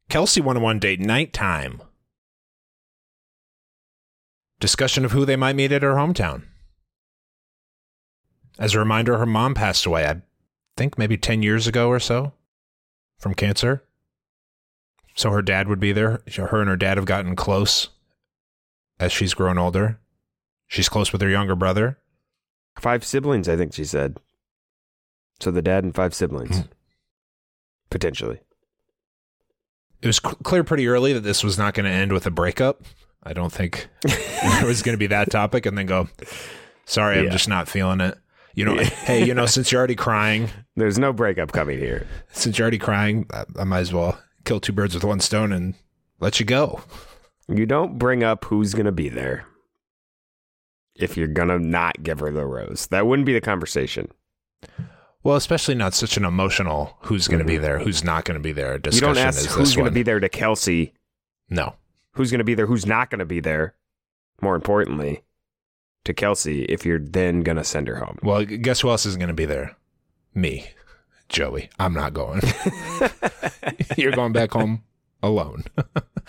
Kelsey one on one date nighttime. Discussion of who they might meet at her hometown. As a reminder, her mom passed away, I think maybe 10 years ago or so from cancer. So her dad would be there. Her and her dad have gotten close as she's grown older. She's close with her younger brother. Five siblings, I think she said. So the dad and five siblings. Hmm. Potentially. It was cl- clear pretty early that this was not going to end with a breakup. I don't think it was going to be that topic and then go, sorry, I'm just not feeling it. You know, hey, you know, since you're already crying, There's no breakup coming here. since you're already crying, I, I might as well kill two birds with one stone and let you go. You don't bring up who's going to be there if you're going to not give her the rose. That wouldn't be the conversation. Well, especially not such an emotional who's going to be mm-hmm. there, who's not going to be there Discussion You don't ask who's going to be there to Kelsey, No. who's going to be there, who's not going to be there. More importantly, to Kelsey, if you're then going to send her home. Well, guess who else isn't going to be there? Me, Joey. I'm not going. You're going back home alone.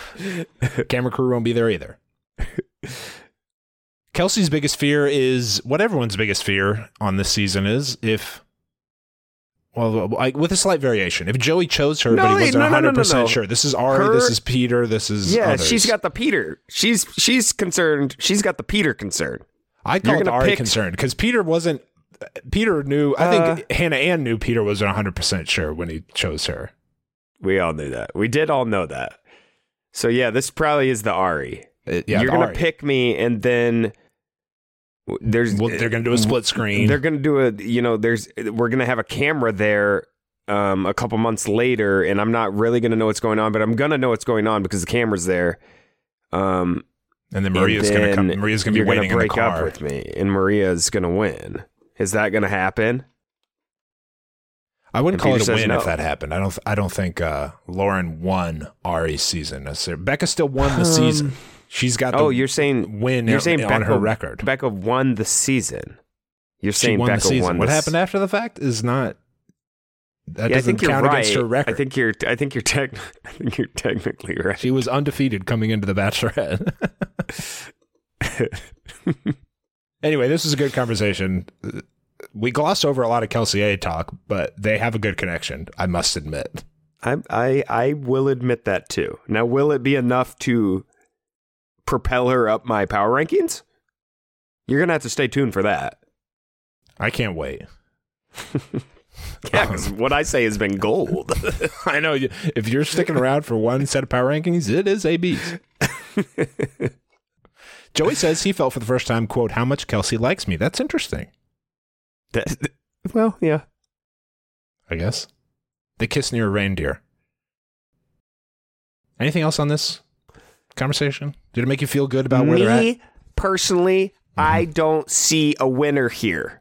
Camera crew won't be there either. Kelsey's biggest fear is what everyone's biggest fear on this season is if, well, like, with a slight variation. If Joey chose her, but he wasn't no, no, no, 100% no, no. sure. This is Ari, Her- this is Peter, this is. Yeah, others. she's got the Peter. She's she's concerned. She's got the Peter concern. I called Ari pick- concerned because Peter wasn't. Peter knew. I Uh, think Hannah Ann knew Peter wasn't 100 percent sure when he chose her. We all knew that. We did all know that. So yeah, this probably is the Ari. It- yeah, You're gonna Ari. pick me, and then there's Well, they're gonna do a split screen. They're gonna do a you know there's we're gonna have a camera there um, a couple months later, and I'm not really gonna know what's going on, but I'm gonna know what's going on because the camera's there. Um, and then Maria's gonna come. Maria's gonna be waiting gonna break in the car. up with me, and Maria's gonna win. Is that gonna happen? I wouldn't And call Peter it a win no. if that happened. I don't. I don't think uh, Lauren won Ari's season. necessarily. Becca still won the Um, season. She's got. Oh, you're saying win. You're saying on Becca, her record. Becca won the season. You're saying won Becca the season. won. what happened after the fact is not. That yeah, I doesn't think you're count right. against her record. I think you're. I think you're. Tech, I think you're technically right. she was undefeated coming into the Bachelorette. anyway, this is a good conversation. We glossed over a lot of Kelsey A talk, but they have a good connection. I must admit. I, I I will admit that too. Now, will it be enough to propel her up my power rankings? You're gonna have to stay tuned for that. I can't wait. Yeah, 'cause um, what I say has been gold. I know if you're sticking around for one set of power rankings, it is AB's. Joey says he felt for the first time, quote, how much Kelsey likes me. That's interesting, That- well, yeah. I guess. They kiss near a reindeer. Anything else on this conversation? Did it make you feel good about where they're at? Me personally, I don't see a winner here.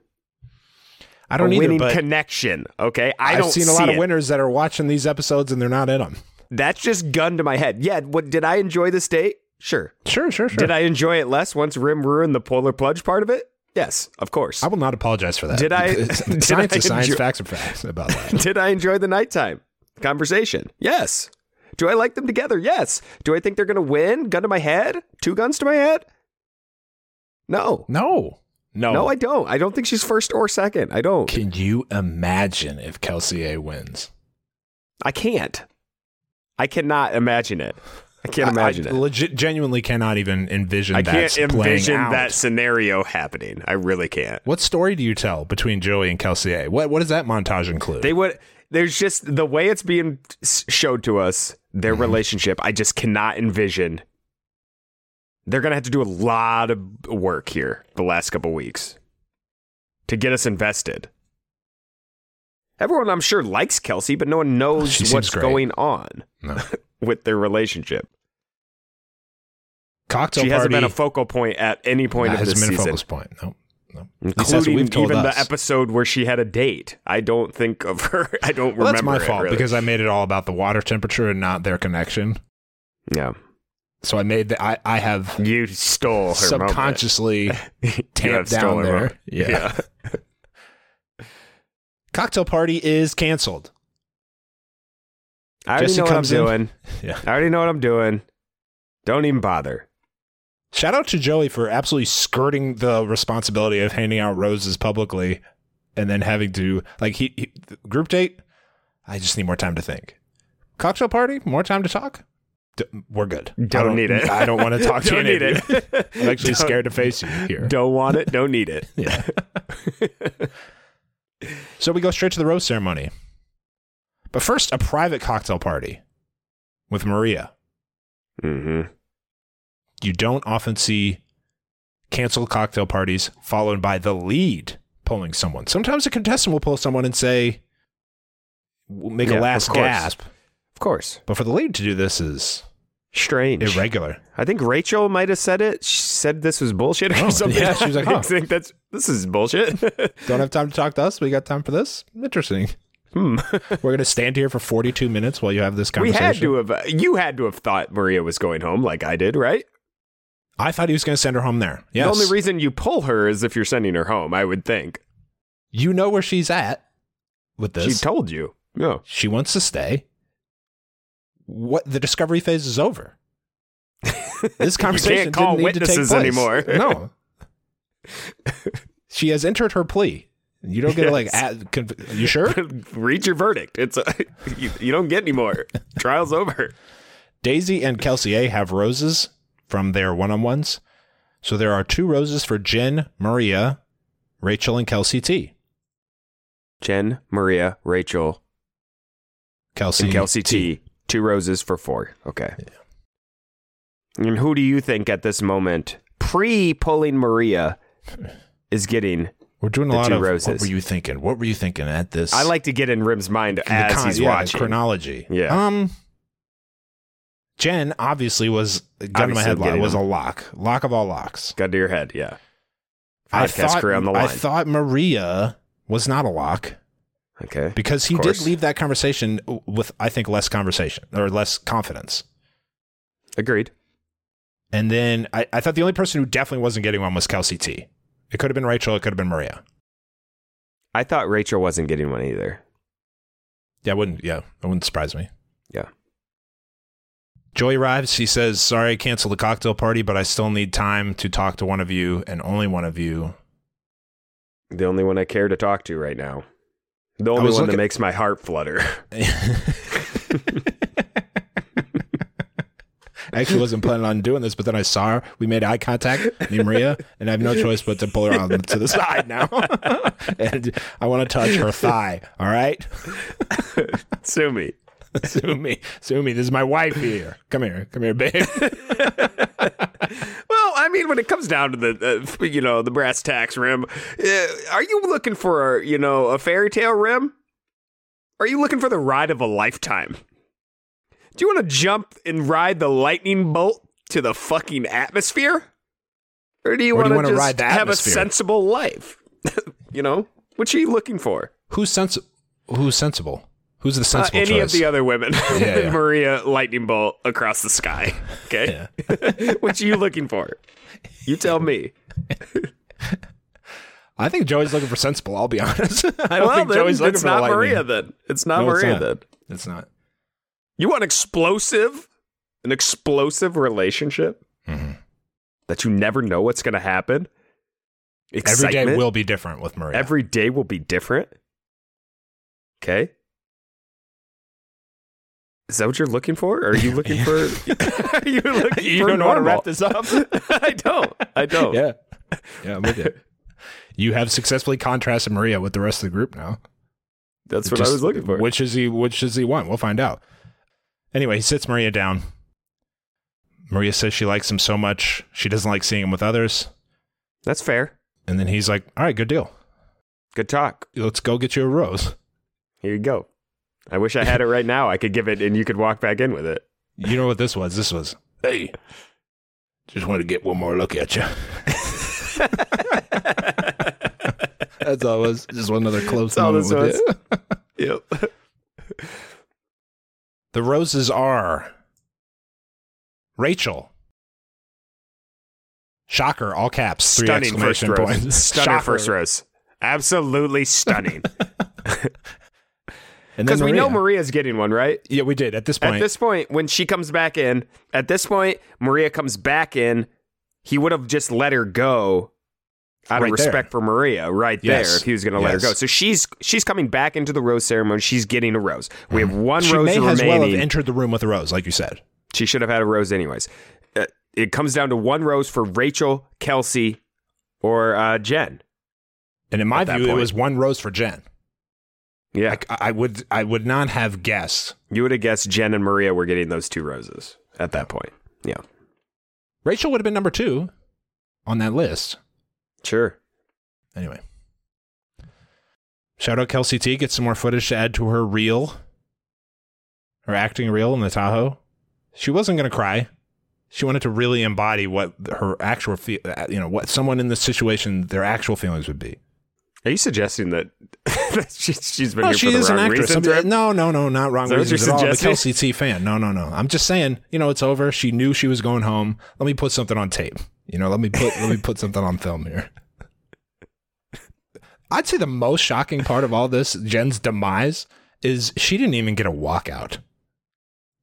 I don't a either, winning connection. Okay, I I've don't seen a lot of it. winners that are watching these episodes and they're not in them. That's just gun to my head. Yeah. What did I enjoy this date? Sure. Sure, sure, sure. Did I enjoy it less once Rim ruined the polar plunge part of it? Yes, of course. I will not apologize for that. Did I- did science I is science, facts are facts about that. Did I enjoy the nighttime conversation? Yes. Do I like them together? Yes. Do I think they're going to win? Gun to my head? Two guns to my head? No. no. No. No, I don't. I don't think she's first or second. I don't. Can you imagine if Kelsey A wins? I can't. I cannot imagine it. I can't imagine I, it. legit, genuinely cannot even envision I that can't envision that scenario happening. I really can't. What story do you tell between Joey and Kelsey A? What What does that montage include? They would. There's just the way it's being showed to us. Mm-hmm. Their relationship. I just cannot envision They're going to have to do a lot of work here the last couple weeks to get us invested. Everyone, I'm sure, likes Kelsey, but no one knows She what's great. going on No. with their relationship. Cocktail she party hasn't been a focal point at any point of hasn't this been a season, focus point. No. No. At least that's what including even us. the episode where she had a date. I don't think of her. I don't Well, remember. that's my fault really. because I made it all about the water temperature and not their connection. yeah, So I made the I, I have you stole her subconsciously. Tamped down her there. moment. Yeah. Cocktail party is canceled. I already Jesse know what I'm in. doing. Yeah. I already know what I'm doing. Don't even bother. Shout out to Joey for absolutely skirting the responsibility of handing out roses publicly and then having to like he, he group date. I just need more time to think. Cocktail party, more time to talk. D- we're good. I Don't need it. I don't want to talk to Don't need it. I'm actually Don't- scared to face you here. Don't want it. Don't need it. Yeah. so we go straight to the rose ceremony. But first, a private cocktail party with Maria. Mm-hmm. You don't often see canceled cocktail parties followed by the lead pulling someone. Sometimes a contestant will pull someone and say, make Yeah, a last course. gasp. Of course. But for the lead to do this is Strange. irregular. I think Rachel might have said it. She said this was bullshit or Oh, something. yeah, she was like, I think that's this is bullshit. Don't have time to talk to us. We got time for this. Interesting. hmm. We're going to stand here for 42 minutes while you have this conversation. We had to have. uh, You had to have thought Maria was going home, like I did, right? I thought he was going to send her home there. Yes. The only reason you pull her is if you're sending her home. I would think you know where she's at with this. she told you. No, she wants to stay. What the discovery phase is over. This conversation call to take witnesses anymore. no, she has entered her plea. You don't get to like. Yes. Add, conv- you sure? read your verdict. It's uh, a, you, you don't get any more. Trial's over. Daisy and Kelsey A have roses from their one-on-ones. So there are two roses for Jen, Maria, Rachel, and Kelsey T. Jen, Maria, Rachel, Kelsey, and Kelsey T. Two roses for four. Okay. And who do you think at this moment, pre pulling Maria, is getting? We're doing a lot two roses. What were you thinking? What were you thinking at this? I like to get in Rim's mind as con- he's yeah, watching. chronology. Yeah. Um. Jen obviously was gun to my head getting was a lock, lock of all locks. Gun to your head, yeah. I thought career on the line. I thought Maria was not a lock okay. because he did leave that conversation with I think less conversation or less confidence. Agreed. And then I, I thought the only person who definitely wasn't getting one was Kelsey T. It could have been Rachel. It could have been Maria. I thought Rachel wasn't getting one either. Yeah, wouldn't. Yeah, that wouldn't surprise me. Joey arrives. He says, "Sorry, I canceled the cocktail party, but I still need time to talk to one of you and only one of you." The only one I care to talk to right now. The only one looking- that makes my heart flutter. I actually wasn't planning on doing this, but then I saw her. We made eye contact, me and Maria, and I have no choice but to pull her on to the side now. and I want to touch her thigh. All right, Sue me. sue me, sue me. This is my wife here. Come here, come here, babe. Well, I mean, when it comes down to the, uh, you know, the brass tacks rim, uh, are you looking for, you know, a fairy tale rim? Are you looking for the ride of a lifetime? Do you want to jump and ride the lightning bolt to the fucking atmosphere? Or do you want to just have a sensible life? you know, what are you looking for? Who's sens- Who's sensible? Who's the Uh, sensible any choice? of the other women. Yeah, yeah. Maria lightning bolt across the sky. Okay. what are you looking for? You tell me. I think Joey's looking for sensible. I'll be honest. I don't well, think Joey's looking it's for not lightning. Maria then. It's not No, it's Maria not. then. It's not. You want explosive, an explosive relationship Mhm. that you never know what's going to happen. Every Excitement. day will be different with Maria. Every day will be different. Okay. Is that what you're looking for? Or are you looking for? are you looking you for don't know how to wrap this up. I don't. I don't. yeah, yeah, I'm with you. You have successfully contrasted Maria with the rest of the group now. That's what Just- I was looking for. Which is he? Which does he want? We'll find out. Anyway, he sits Maria down. Maria says she likes him so much she doesn't like seeing him with others. That's fair. And then he's like, "All right, good deal. Good talk. Let's go get you a rose." Here you go. I wish I had it right now. I could give it and you could walk back in with it. You know what this was? This was, "Hey, just wanted to get one more look at you." That's all it was. Just one other close That's all moment this with was. it. Yep. The roses are Rachel. Shocker, all caps, three Stunning first exclamation rose. points. Stunning Shocker. first rose. Absolutely stunning. Because we know Maria. Maria's getting one, right? Yeah, we did at this point. At this point, when she comes back in, at this point, Maria comes back in. He would have just let her go out Right of there. respect for Maria, right Yes. there. If he was going to let her go, so she's she's coming back into the rose ceremony. She's getting a rose. We have one Mm-hmm. she rose may as remaining. well have entered the room with a rose, like you said. she should have had a rose anyways. Uh, it comes down to one rose for Rachel, Kelsey, or uh, Jen. And in my view, it was one rose for Jen. Yeah, Like I would, I would not have guessed. you would have guessed Jen and Maria were getting those two roses at that point. Yeah, Rachel would have been number two on that list. sure. Anyway, shout out Kelsey T. Get some more footage to add to her reel, her acting reel in the Tahoe. She wasn't going to cry. She wanted to really embody what her actual, fe- uh, you know, what someone in this situation, their actual feelings would be. Are you suggesting that, she, she's been No, she is an actress. I'm- no, no, no, not wrong Is that what reasons at all. I'm a? Kelsey T fan. No, no, no. I'm just saying, you know, it's over. She knew she was going home. Let me put something on tape. You know, let me put let me put something on film here. I'd say the most shocking part of all this, Jen's demise, is she didn't even get a walkout.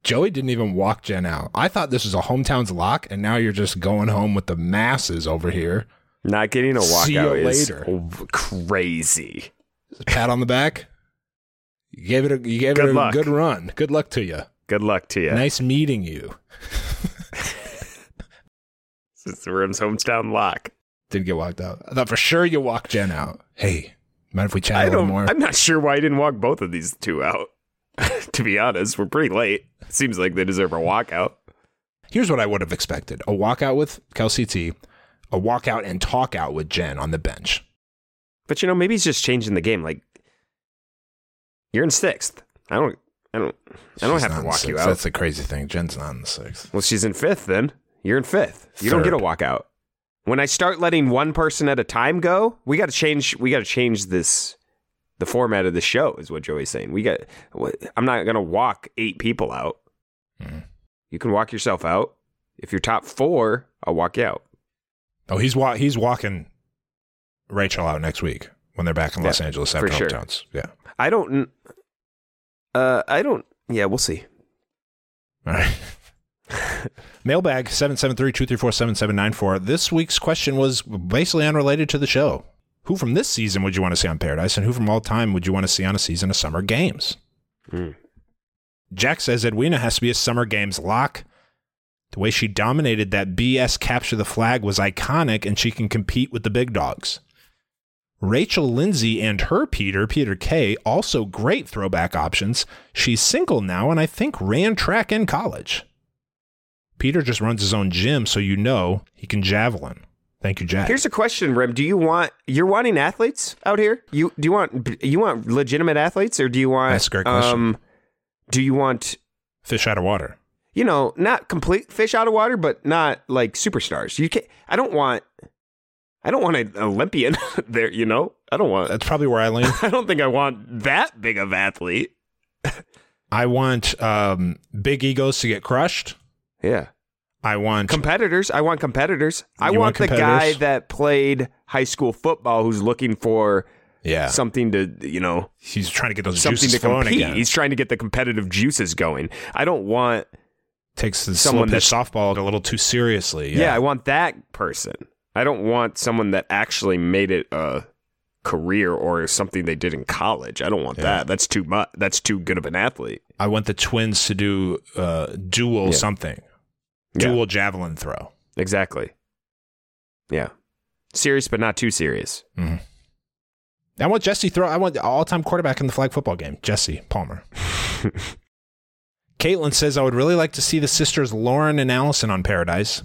Joey didn't even walk Jen out. I thought this was a hometown's lock, and now you're just going home with the masses over here. Not getting a See you walkout is later. crazy. Pat on the back. You gave it a you gave Good it a luck. good run. Good luck to you. Good luck to you. Nice meeting you. It's the Rim's hometown lock. Didn't get walked out. I thought for sure you walked Jen out. Hey, mind if we chat I a little more? I'm not sure why I didn't walk both of these two out. to be honest, we're pretty late. Seems like they deserve a walkout. Here's what I would have expected: a walkout with Kelsey T, a walkout and talk out with Jen on the bench. But you know, maybe he's just changing the game. Like you're in sixth. I don't. I don't. I don't She's have to walk you out. That's the crazy thing. Jen's not in the sixth. Well, she's in fifth. Then you're in fifth. You don't get a walkout. When I start letting one person at a time go, we got to change. We got to change this. The format of the show is what Joey's saying. We got. I'm not gonna walk eight people out. Mhm. You can walk yourself out. If you're top four, I'll walk you out. Oh, he's wa- he's walking Rachel out next week when they're back in Los Yeah, Angeles after sure. hometowns. Yeah. I don't. Uh, I don't. Yeah, we'll see. All right. Mailbag 773-234-7794. This week's question was basically unrelated to the show. Who from this season would you want to see on Paradise and who from all time would you want to see on a season of Summer Games? Mm. Jack says Edwina has to be a Summer Games lock. The way she dominated that BS capture the flag was iconic and she can compete with the big dogs. Rachel Lindsay and her Peter, Peter K, also great throwback options. She's single now and I think ran track in college. Peter just runs his own gym, so you know he can javelin. Thank you, Jack. Here's a question, Rim. Do you want you're wanting athletes out here? You do you want you want legitimate athletes or do you want That's a great question. um do you want Fish out of water. You know, not complete fish out of water, but not like superstars. You can I don't want I don't want an Olympian there, you know? I don't want That's probably where I lean. I don't think I want that big of athlete. I want um, big egos to get crushed. Yeah. I want Competitors. I want competitors. I want, want the guy that played high school football who's looking for yeah. something to, you know, He's trying to get those something juices to compete. again. He's trying to get the competitive juices going. I don't want Takes the someone pitch softball a little too seriously. yeah. I want that person. I don't want someone that actually made it a career or something they did in college. I don't want Yeah. that. That's too much. That's too good of an athlete. I want the twins to do uh, dual Yeah. something, Yeah. dual javelin throw. Exactly. Yeah. Serious but not too serious. I want Jesse throw. I want the all-time quarterback in the flag football game, Jesse Palmer. Caitlin says, I would really like to see the sisters Lauren and Allison on Paradise.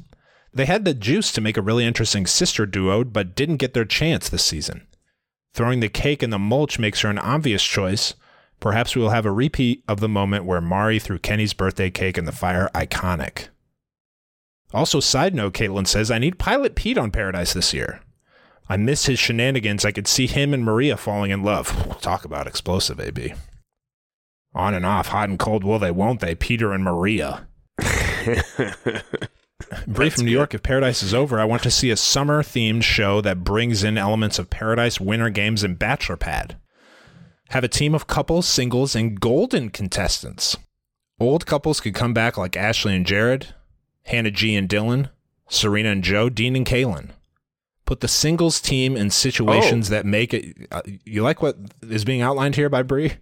They had the juice to make a really interesting sister duo, but didn't get their chance this season. Throwing the cake in the mulch makes her an obvious choice. Perhaps we will have a repeat of the moment where Mari threw Kenny's birthday cake in the fire. Iconic. Also, side note, Caitlin says, I need Pilot Pete on Paradise this year. I miss his shenanigans. I could see him and Maria falling in love. Talk about explosive, AB. On and off, hot and cold, will they, won't they? Peter and Maria. Bree from New York, if Paradise is over, I want to see a summer themed show that brings in elements of Paradise, Winter Games, and Bachelor Pad. Have a team of couples, singles, and golden contestants. Old couples could come back like Ashley and Jared, Hannah G and Dylan, Serena and Joe, Dean and Caelynn. Put the singles team in situations that make it. Uh, you like what is being outlined here by Bree?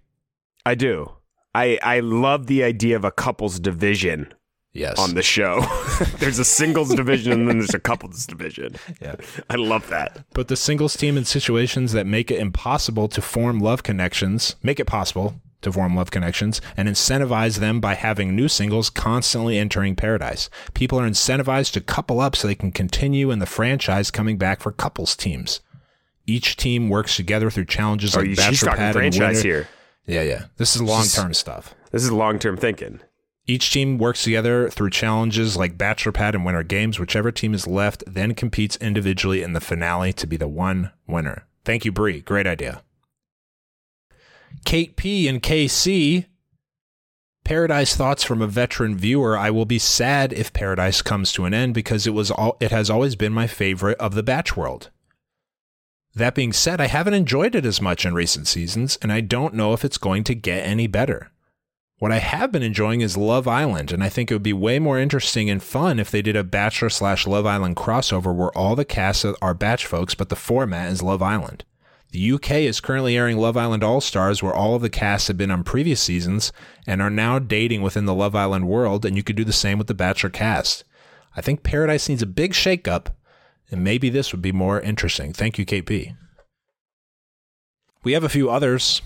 I do. I I love the idea of a couples division Yes. on the show. there's a singles division and then there's a couples division. Yeah. I love that. But the singles team in situations that make it impossible to form love connections, make it possible to form love connections, and incentivize them by having new singles constantly entering paradise. People are incentivized to couple up so they can continue in the franchise coming back for couples teams. Each team works together through challenges Oh, like you, Bachelor she's talking Pad and franchise here. Yeah, yeah. This is long term stuff. This is long term thinking. Each team works together through challenges like Bachelor Pad and Winter Games. Whichever team is left then competes individually in the finale to be the one winner. Thank you, Bree. Great idea. Kate P and KC. Paradise thoughts from a veteran viewer. I will be sad if Paradise comes to an end because it was all it has always been my favorite of the Batch world. That being said, I haven't enjoyed it as much in recent seasons, and I don't know if it's going to get any better. What I have been enjoying is Love Island, and I think it would be way more interesting and fun if they did a Bachelor slash Love Island crossover where all the casts are Batch folks, but the format is Love Island. The UK is currently airing Love Island All Stars, where all of the casts have been on previous seasons and are now dating within the Love Island world, and you could do the same with the Bachelor cast. I think Paradise needs a big shakeup, and maybe this would be more interesting. Thank you, KP. We have a few others.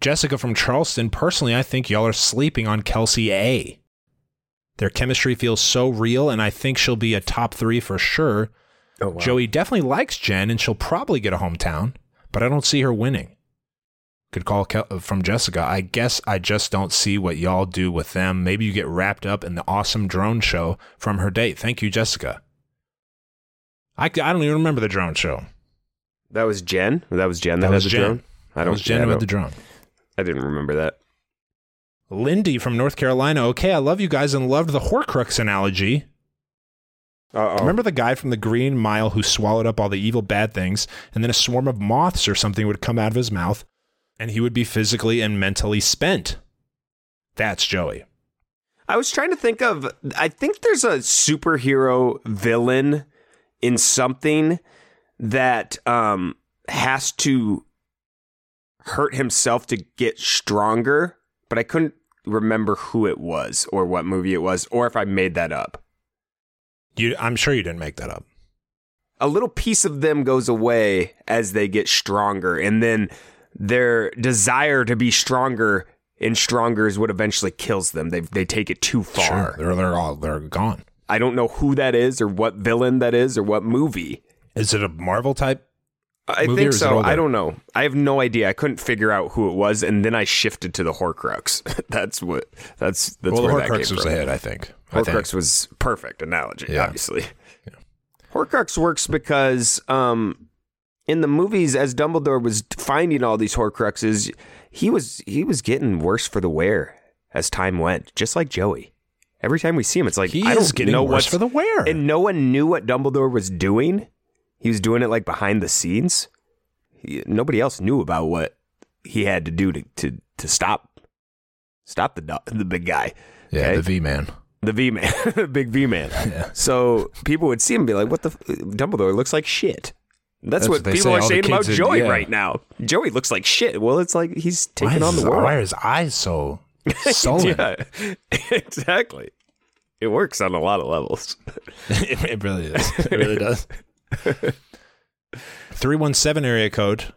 Jessica from Charleston, personally, I think y'all are sleeping on Kelsey A. Their chemistry feels so real, and I think she'll be a top three for sure. Oh, wow. Joey definitely likes Jen, and she'll probably get a hometown, but I don't see her winning. Good call Kel- uh, from Jessica. I guess I just don't see what y'all do with them. Maybe you get wrapped up in the awesome drone show from her date. Thank you, Jessica. I, I don't even remember the drone show. That was Jen? That was Jen that, That was had the Jen. drone? I don't was Jen yeah, with the drone. I didn't remember that. Lindy from North Carolina. Okay, I love you guys and loved the Horcrux analogy. Uh-oh. Remember the guy from the Green Mile who swallowed up all the evil bad things, and then a swarm of moths or something would come out of his mouth, and he would be physically and mentally spent? That's Joey. I was trying to think of. I think there's a superhero villain in something that um, has to hurt himself to get stronger, but I couldn't remember who it was or what movie it was or if I made that up. You, I'm sure you didn't make that up. A little piece of them goes away as they get stronger, and then their desire to be stronger and stronger is what eventually kills them. They they take it too far. Sure, they're they're all they're gone. I don't know who that is or what villain that is or what movie. Is it a Marvel type? I think so. I don't know. I have no idea. I couldn't figure out who it was, and then I shifted to the Horcrux. that's what. That's that's well, the where that came was from. ahead, I think. I think. Horcrux was perfect analogy, Yeah. obviously. Horcrux works because um, in the movies, as Dumbledore was finding all these Horcruxes, he was he was getting worse for the wear as time went, just like Joey. Every time we see him, it's like He I don't know what's for the wear. and no one knew what Dumbledore was doing. He was doing it like behind the scenes. He, nobody else knew about what he had to do to to, to stop stop the the big guy. yeah, okay? the V man. the V man, big V man. Yeah. So people would see him and be like, "What the? F- Dumbledore looks like shit." That's, That's what, what people say, are all saying about Joey yeah. right now. Joey looks like shit. Well, it's like he's taking on the world. Why are his eyes so yeah, exactly. It works on a lot of levels. it, it really is. It really does. 317 area code.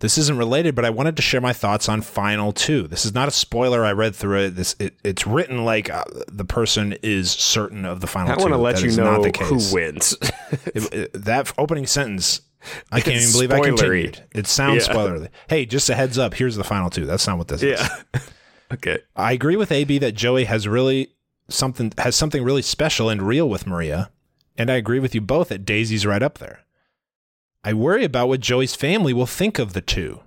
This isn't related, but I wanted to share my thoughts on Final Two. This is not a spoiler. I read through it. This it, it's written like uh, the person is certain of the final. I want to let That you know not the case. who wins. It- it- that opening sentence, I can't even believe I spoilery. continued. It sounds Yeah. spoilerly. Hey, just a heads up. Here's the final two. That's not what this is. okay. I agree with AB that Joey has really something has something really special and real with Maria, and I agree with you both that Daisy's right up there. I worry about what Joey's family will think of the two.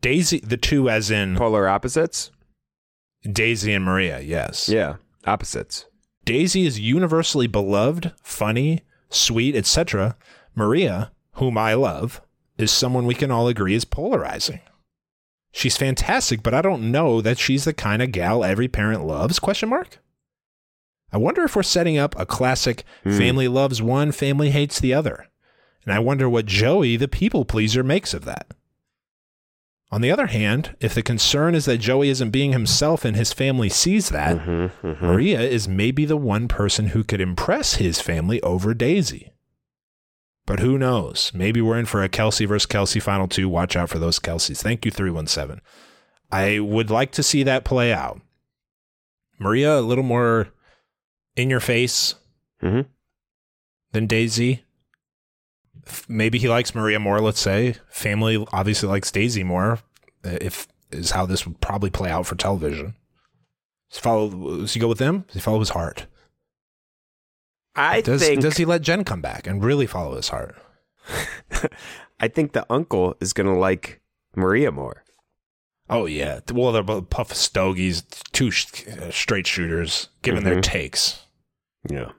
Daisy, the two as in Polar opposites. Daisy and Maria, yes. Yeah. Opposites. Daisy is universally beloved, funny, sweet, etc. Maria, whom I love, is someone we can all agree is polarizing. She's fantastic, but I don't know that she's the kind of gal every parent loves? Question mark. I wonder if we're setting up a classic Hmm. family loves one, family hates the other. And I wonder what Joey, the people pleaser, makes of that. On the other hand, if the concern is that Joey isn't being himself and his family sees that, Mm-hmm, mm-hmm. Maria is maybe the one person who could impress his family over Daisy. But who knows? Maybe we're in for a Kelsey versus Kelsey final two. Watch out for those Kelseys. Thank you, 317. I would like to see that play out. Maria, a little more in your face Mhm. than Daisy. Maybe he likes Maria more, let's say. Family obviously likes Daisy more, uh, if is how this would probably play out for television. He follow does he go with them? Does he follow his heart? I Does think does he let Jenn come back and really follow his heart? I think the uncle is gonna like Maria more. Oh yeah. Well, they're both puff stogies, two sh- uh, straight shooters, giving their Mhm. takes. Yeah.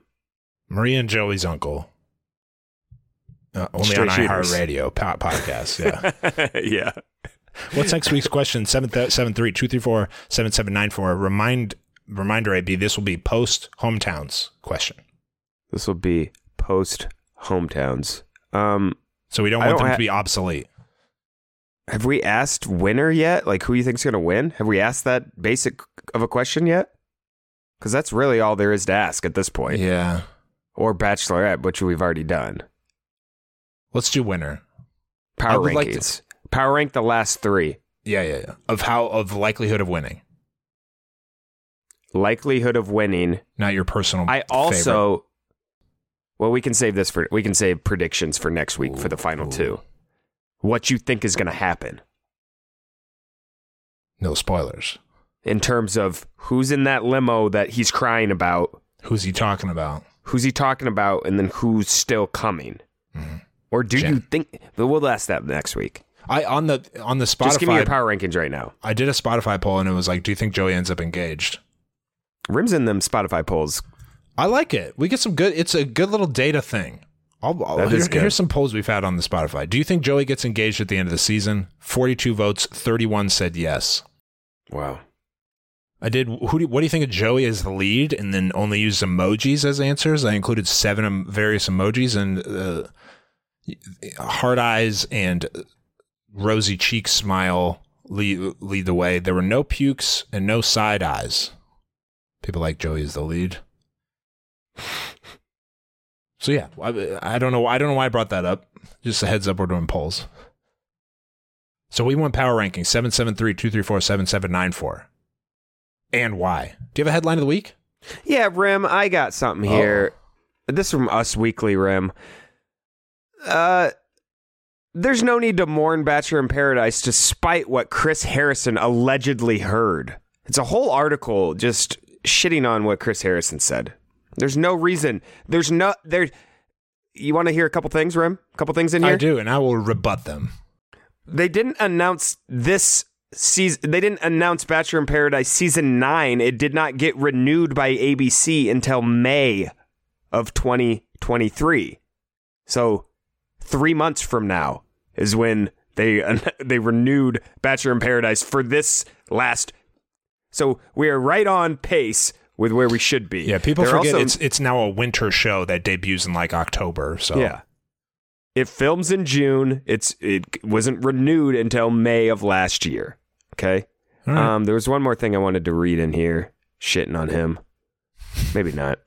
Maria and Joey's uncle. Uh, only Straight on shooters. iHeartRadio po- podcast. Yeah. yeah. What's next week's question? Seven th- seven three two three four seven seven nine four. Remind reminder, AB. This will be post hometowns question. This will be post hometowns. Um, So we don't want don't them ha- to be obsolete. have we asked winner yet? Like who you think's gonna win? Have we asked that basic of a question yet? Because that's really all there is to ask at this point. Yeah. Or bachelorette, which we've already done. Let's do winner. Power would like rankings. Power rank the last three. Yeah, yeah, yeah. Of how of likelihood of winning, Likelihood of winning. not your personal. I favorite. Well, we can save this for we can save predictions for next week for the final two. What you think is going to happen no spoilers. in terms of who's in that limo that he's crying about, Who's he talking about? who's he talking about, and then who's still coming? Mm-hmm. Or do Jenn. you think? But we'll ask that next week. I on the on the Spotify. Just give me your power rankings right now. I did a Spotify poll and it was like, "Do you think Joey ends up engaged?" Rims in them Spotify polls. I like it. We get some good. It's a good little data thing. I'll, I'll, here- Here's some polls we've had on the Spotify. Do you think Joey gets engaged at the end of the season? Forty-two votes. Thirty-one said yes. Wow. I did. Who? Do, what do you think of Joey as the lead? And then only used emojis as answers. I included seven various emojis and uh, heart eyes and rosy cheek smile lead lead the way. There were no pukes and no side eyes. People like Joey as the lead. So yeah, I, I don't know. I don't know why I brought that up. Just a heads up, we're doing polls. So we went power ranking 773-234-7794. And why? Do you have a headline of the week? Yeah, Rim, I got something here. This is from Us Weekly, Rim. Uh, there's no need to mourn Bachelor in Paradise despite what Chris Harrison allegedly heard. It's a whole article just shitting on what Chris Harrison said. There's no reason. There's no there. You want to hear a couple things, Rim? A couple things in here. I do, and I will rebut them. They didn't announce this season. They didn't announce Bachelor in Paradise season nine. It did not get renewed by ABC until May of 2023. So three months from now is when they they renewed Bachelor in Paradise for this last. So we are right on pace with where we should be. Yeah, people They're forget also- it's it's now a winter show that debuts in like October. So Yeah. It films in June. It's it wasn't renewed until May of last year. Okay. Right. Um, there was one more thing I wanted to read in here, shitting on him. Maybe not.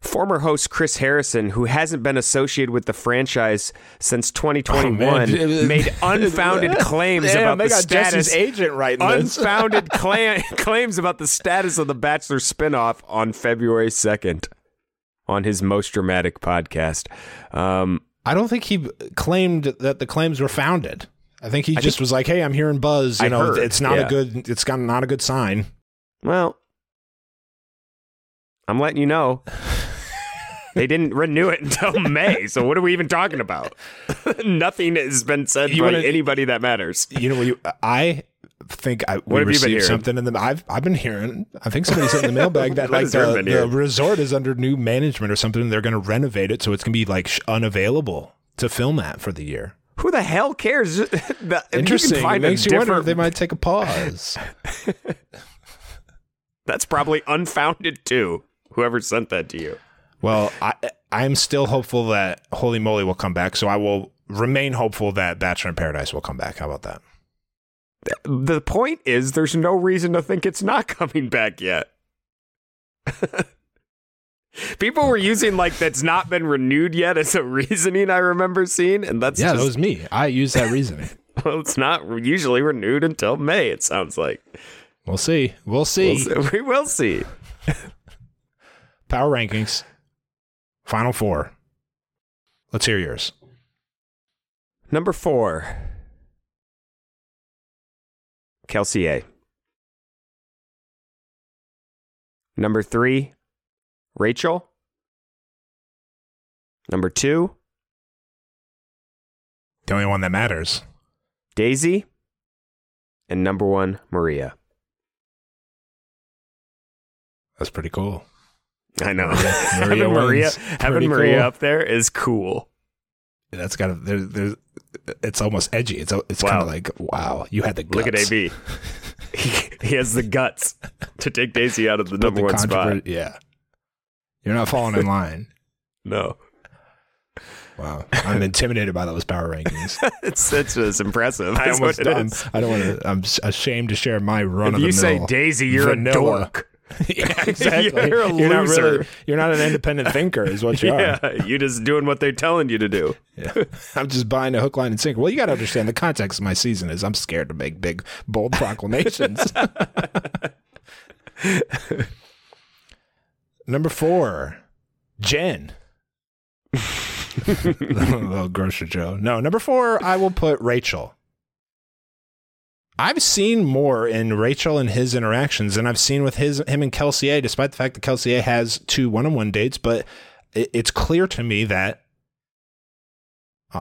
Former host Chris Harrison, who hasn't been associated with the franchise since 2021, man. made unfounded claims Damn, about they the got status. Jesse's agent writing unfounded cla- claims about the status of the Bachelor spinoff on February 2nd on his most dramatic podcast. Um, I don't think he claimed that the claims were founded. I think he just was like, "Hey, I'm hearing buzz. You I know, heard, it's not yeah. a good. It's got not a good sign." well, I'm letting you know. They didn't renew it until May, so what are we even talking about? Nothing has been said You by wanna- anybody that matters. You know, you, I think I we What have you been received hearing? something in the. I've I've been hearing. I think somebody sent in the mailbag that What like the, the resort is under new management or something. and They're going to renovate it so it's going to be like unavailable to film at for the year. Who the hell cares? That- if Interesting. You find it makes you wonder if they might take a pause. That's probably unfounded too. Whoever sent that to you. Well, I I am still hopeful that Holy Moly will come back, so I will remain hopeful that Bachelor in Paradise will come back. How about that? The point is, there's no reason to think it's not coming back yet. People were using like that's not been renewed yet as a reasoning I remember seeing, and that's yeah, just, that was me. I use that reasoning. well, it's not usually renewed until May. It sounds like We'll see. We'll see. We'll see. we will see. Power rankings. Final four. Let's hear yours. Number four, Kelsey A. Number three, Rachel. Number two, The only one that matters. Daisy. And number one, Maria. That's pretty cool. I know. Maria having Maria, having Maria cool. up there is cool. That's got a, there's, there's, it's almost edgy. It's, it's Wow. kind of like, wow, you had the guts. Look at AB. he, he has the guts to take Daisy out of the Put number the one spot. Yeah. You're not falling in line. No, Wow. I'm intimidated by those power rankings. it's it's, it's impressive. I That's almost, I'm, don't want to, I'm ashamed to share my run If of the you say Daisy, you're vanilla. a dork. yeah, exactly. You're a not loser. really, you're not an independent thinker, is what you are. Yeah, you just doing what they're telling you to do. Yeah. I'm just buying a hook, line, and sinker. Well, you got to understand the context of my season is I'm scared to make big, bold proclamations. Number four, Jenn. Little grocer Joe. No, number four, I will put Rachel. I've seen more in Rachel and his interactions than I've seen with his him and Kelsey A, despite the fact that Kelsey A has two one-on-one dates, but it, it's clear to me that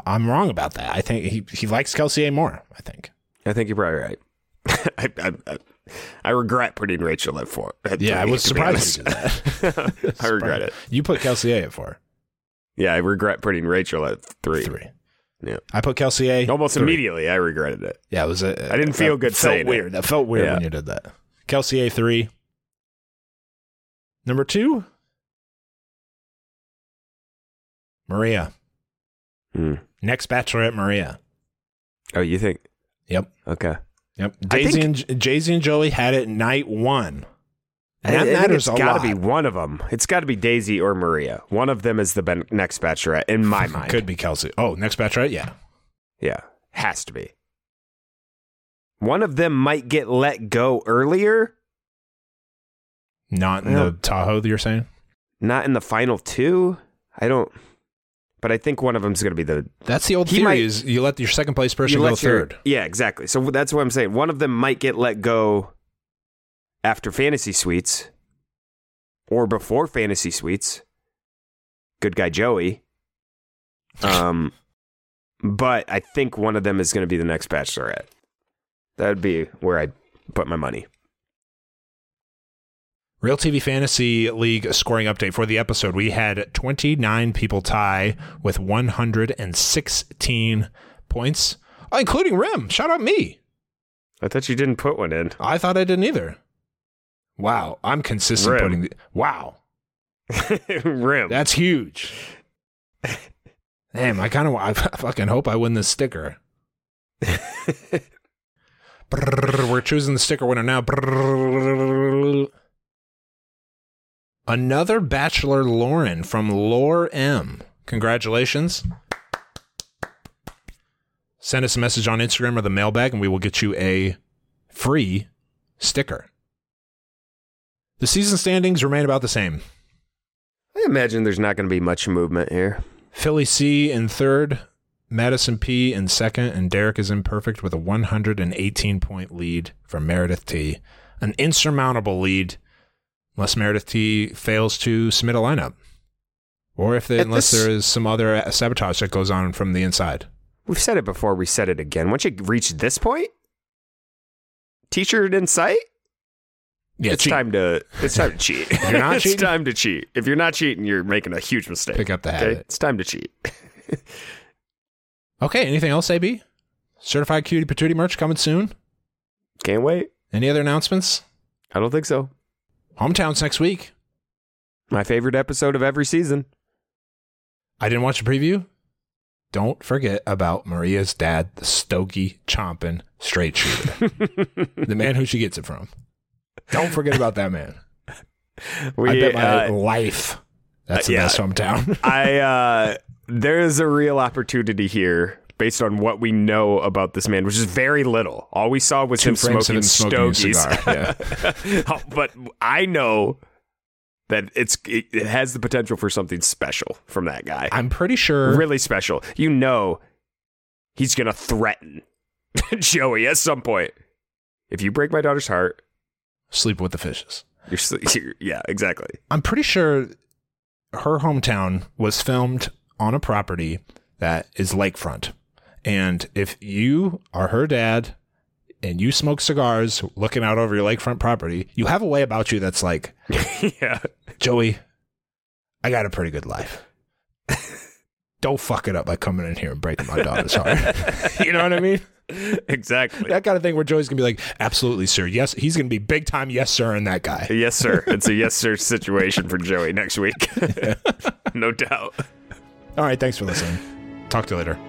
I'm wrong about that. I think he, he likes Kelsey A more, I think. I think you're probably right. I, I, I, I regret putting Rachel at four. At Yeah, I was surprised you did honest. I regret it. You put Kelsey A at four. Yeah, I regret putting Rachel at three. Three. Yeah. I put Kelsey A. Almost three. immediately, I regretted it. Yeah, it was a. I didn't feel that good felt saying it. weird. That felt weird Yeah. when you did that. Kelsey A three. Number two, Maria. Hmm. Next Bachelorette, Maria. Oh, you think? Yep. Okay. Yep. I Daisy think- and Jay Z and Joey had it night one. And that I, matters it's got to be one of them. It's got to be Daisy or Maria. One of them is the ben- next Bachelorette in my mind. Could be Kelsey. Oh, next Bachelorette, yeah. Yeah, has to be. One of them might get let go earlier, Not in the Tahoe that you're saying. not in the final two. I don't. But I think one of them's going to be the That's the old He theory: might- is you let your second place person go your- third. Yeah, exactly. So that's what I'm saying. One of them might get let go after Fantasy Suites or before Fantasy Suites. Good guy Joey. Um, but I think one of them is going to be the next Bachelorette. That would be where I'd put my money. Real TV Fantasy League scoring update for the episode. We had 29 people tie with 116 points, including Rim. Shout out me. I thought you didn't put one in. I thought I didn't either. Wow, I'm consistent Rim. putting. The, wow, Rim. that's huge. Damn, I kind of I fucking hope I win this sticker. Brrr, we're choosing the sticker winner now. Brrr. Another Bachelor Lauren from Lore M. Congratulations. Send us a message on Instagram or the mailbag, and we will get you a free sticker. The season standings remain about the same. I imagine there's not going to be much movement here. Philly C in third, Madison P in second, and Derek is imperfect with a 118 point lead from Meredith T. An insurmountable lead, unless Meredith T fails to submit a lineup, or if they, unless this- there is some other uh, sabotage that goes on from the inside. We've said it before. We said it again. Once you reach this point, t-shirt in sight, Yeah, it's cheat. time to it's time to cheat. you're not it's cheating? time to cheat. If you're not cheating, you're making a huge mistake. Pick up the Okay, habit. it's time to cheat. Okay, anything else, AB? Certified Cutie Patootie merch coming soon. Can't wait. Any other announcements? I don't think so. Hometowns next week. My favorite episode of every season. I didn't watch the preview. Don't forget about Maria's dad, the stogie chomping straight shooter, the man who she gets it from. Don't forget about that man. We, I bet my uh, life that's the yeah. best hometown. I uh there is a real opportunity here based on what we know about this man, which is very little. All we saw was Two him smoking smoking stogies. cigar, but I know that it's it, it has the potential for something special from that guy. I'm pretty sure. really special. You know, he's gonna threaten Joey at some point. If you break my daughter's heart, Sleep with the fishes. you're, you're yeah, exactly. I'm pretty sure her hometown was filmed on a property that is lakefront. And if you are her dad and you smoke cigars looking out over your lakefront property, you have a way about you that's like, yeah, Joey, I got a pretty good life. Don't fuck it up by coming in here and breaking my daughter's heart. you know what I mean? exactly. That kind of thing where Joey's gonna be like, absolutely, sir. Yes, he's gonna be big time, yes, sir, in that guy. Yes, sir. It's a yes, sir situation for Joey next week. no doubt. All right, thanks for listening. Talk to you later.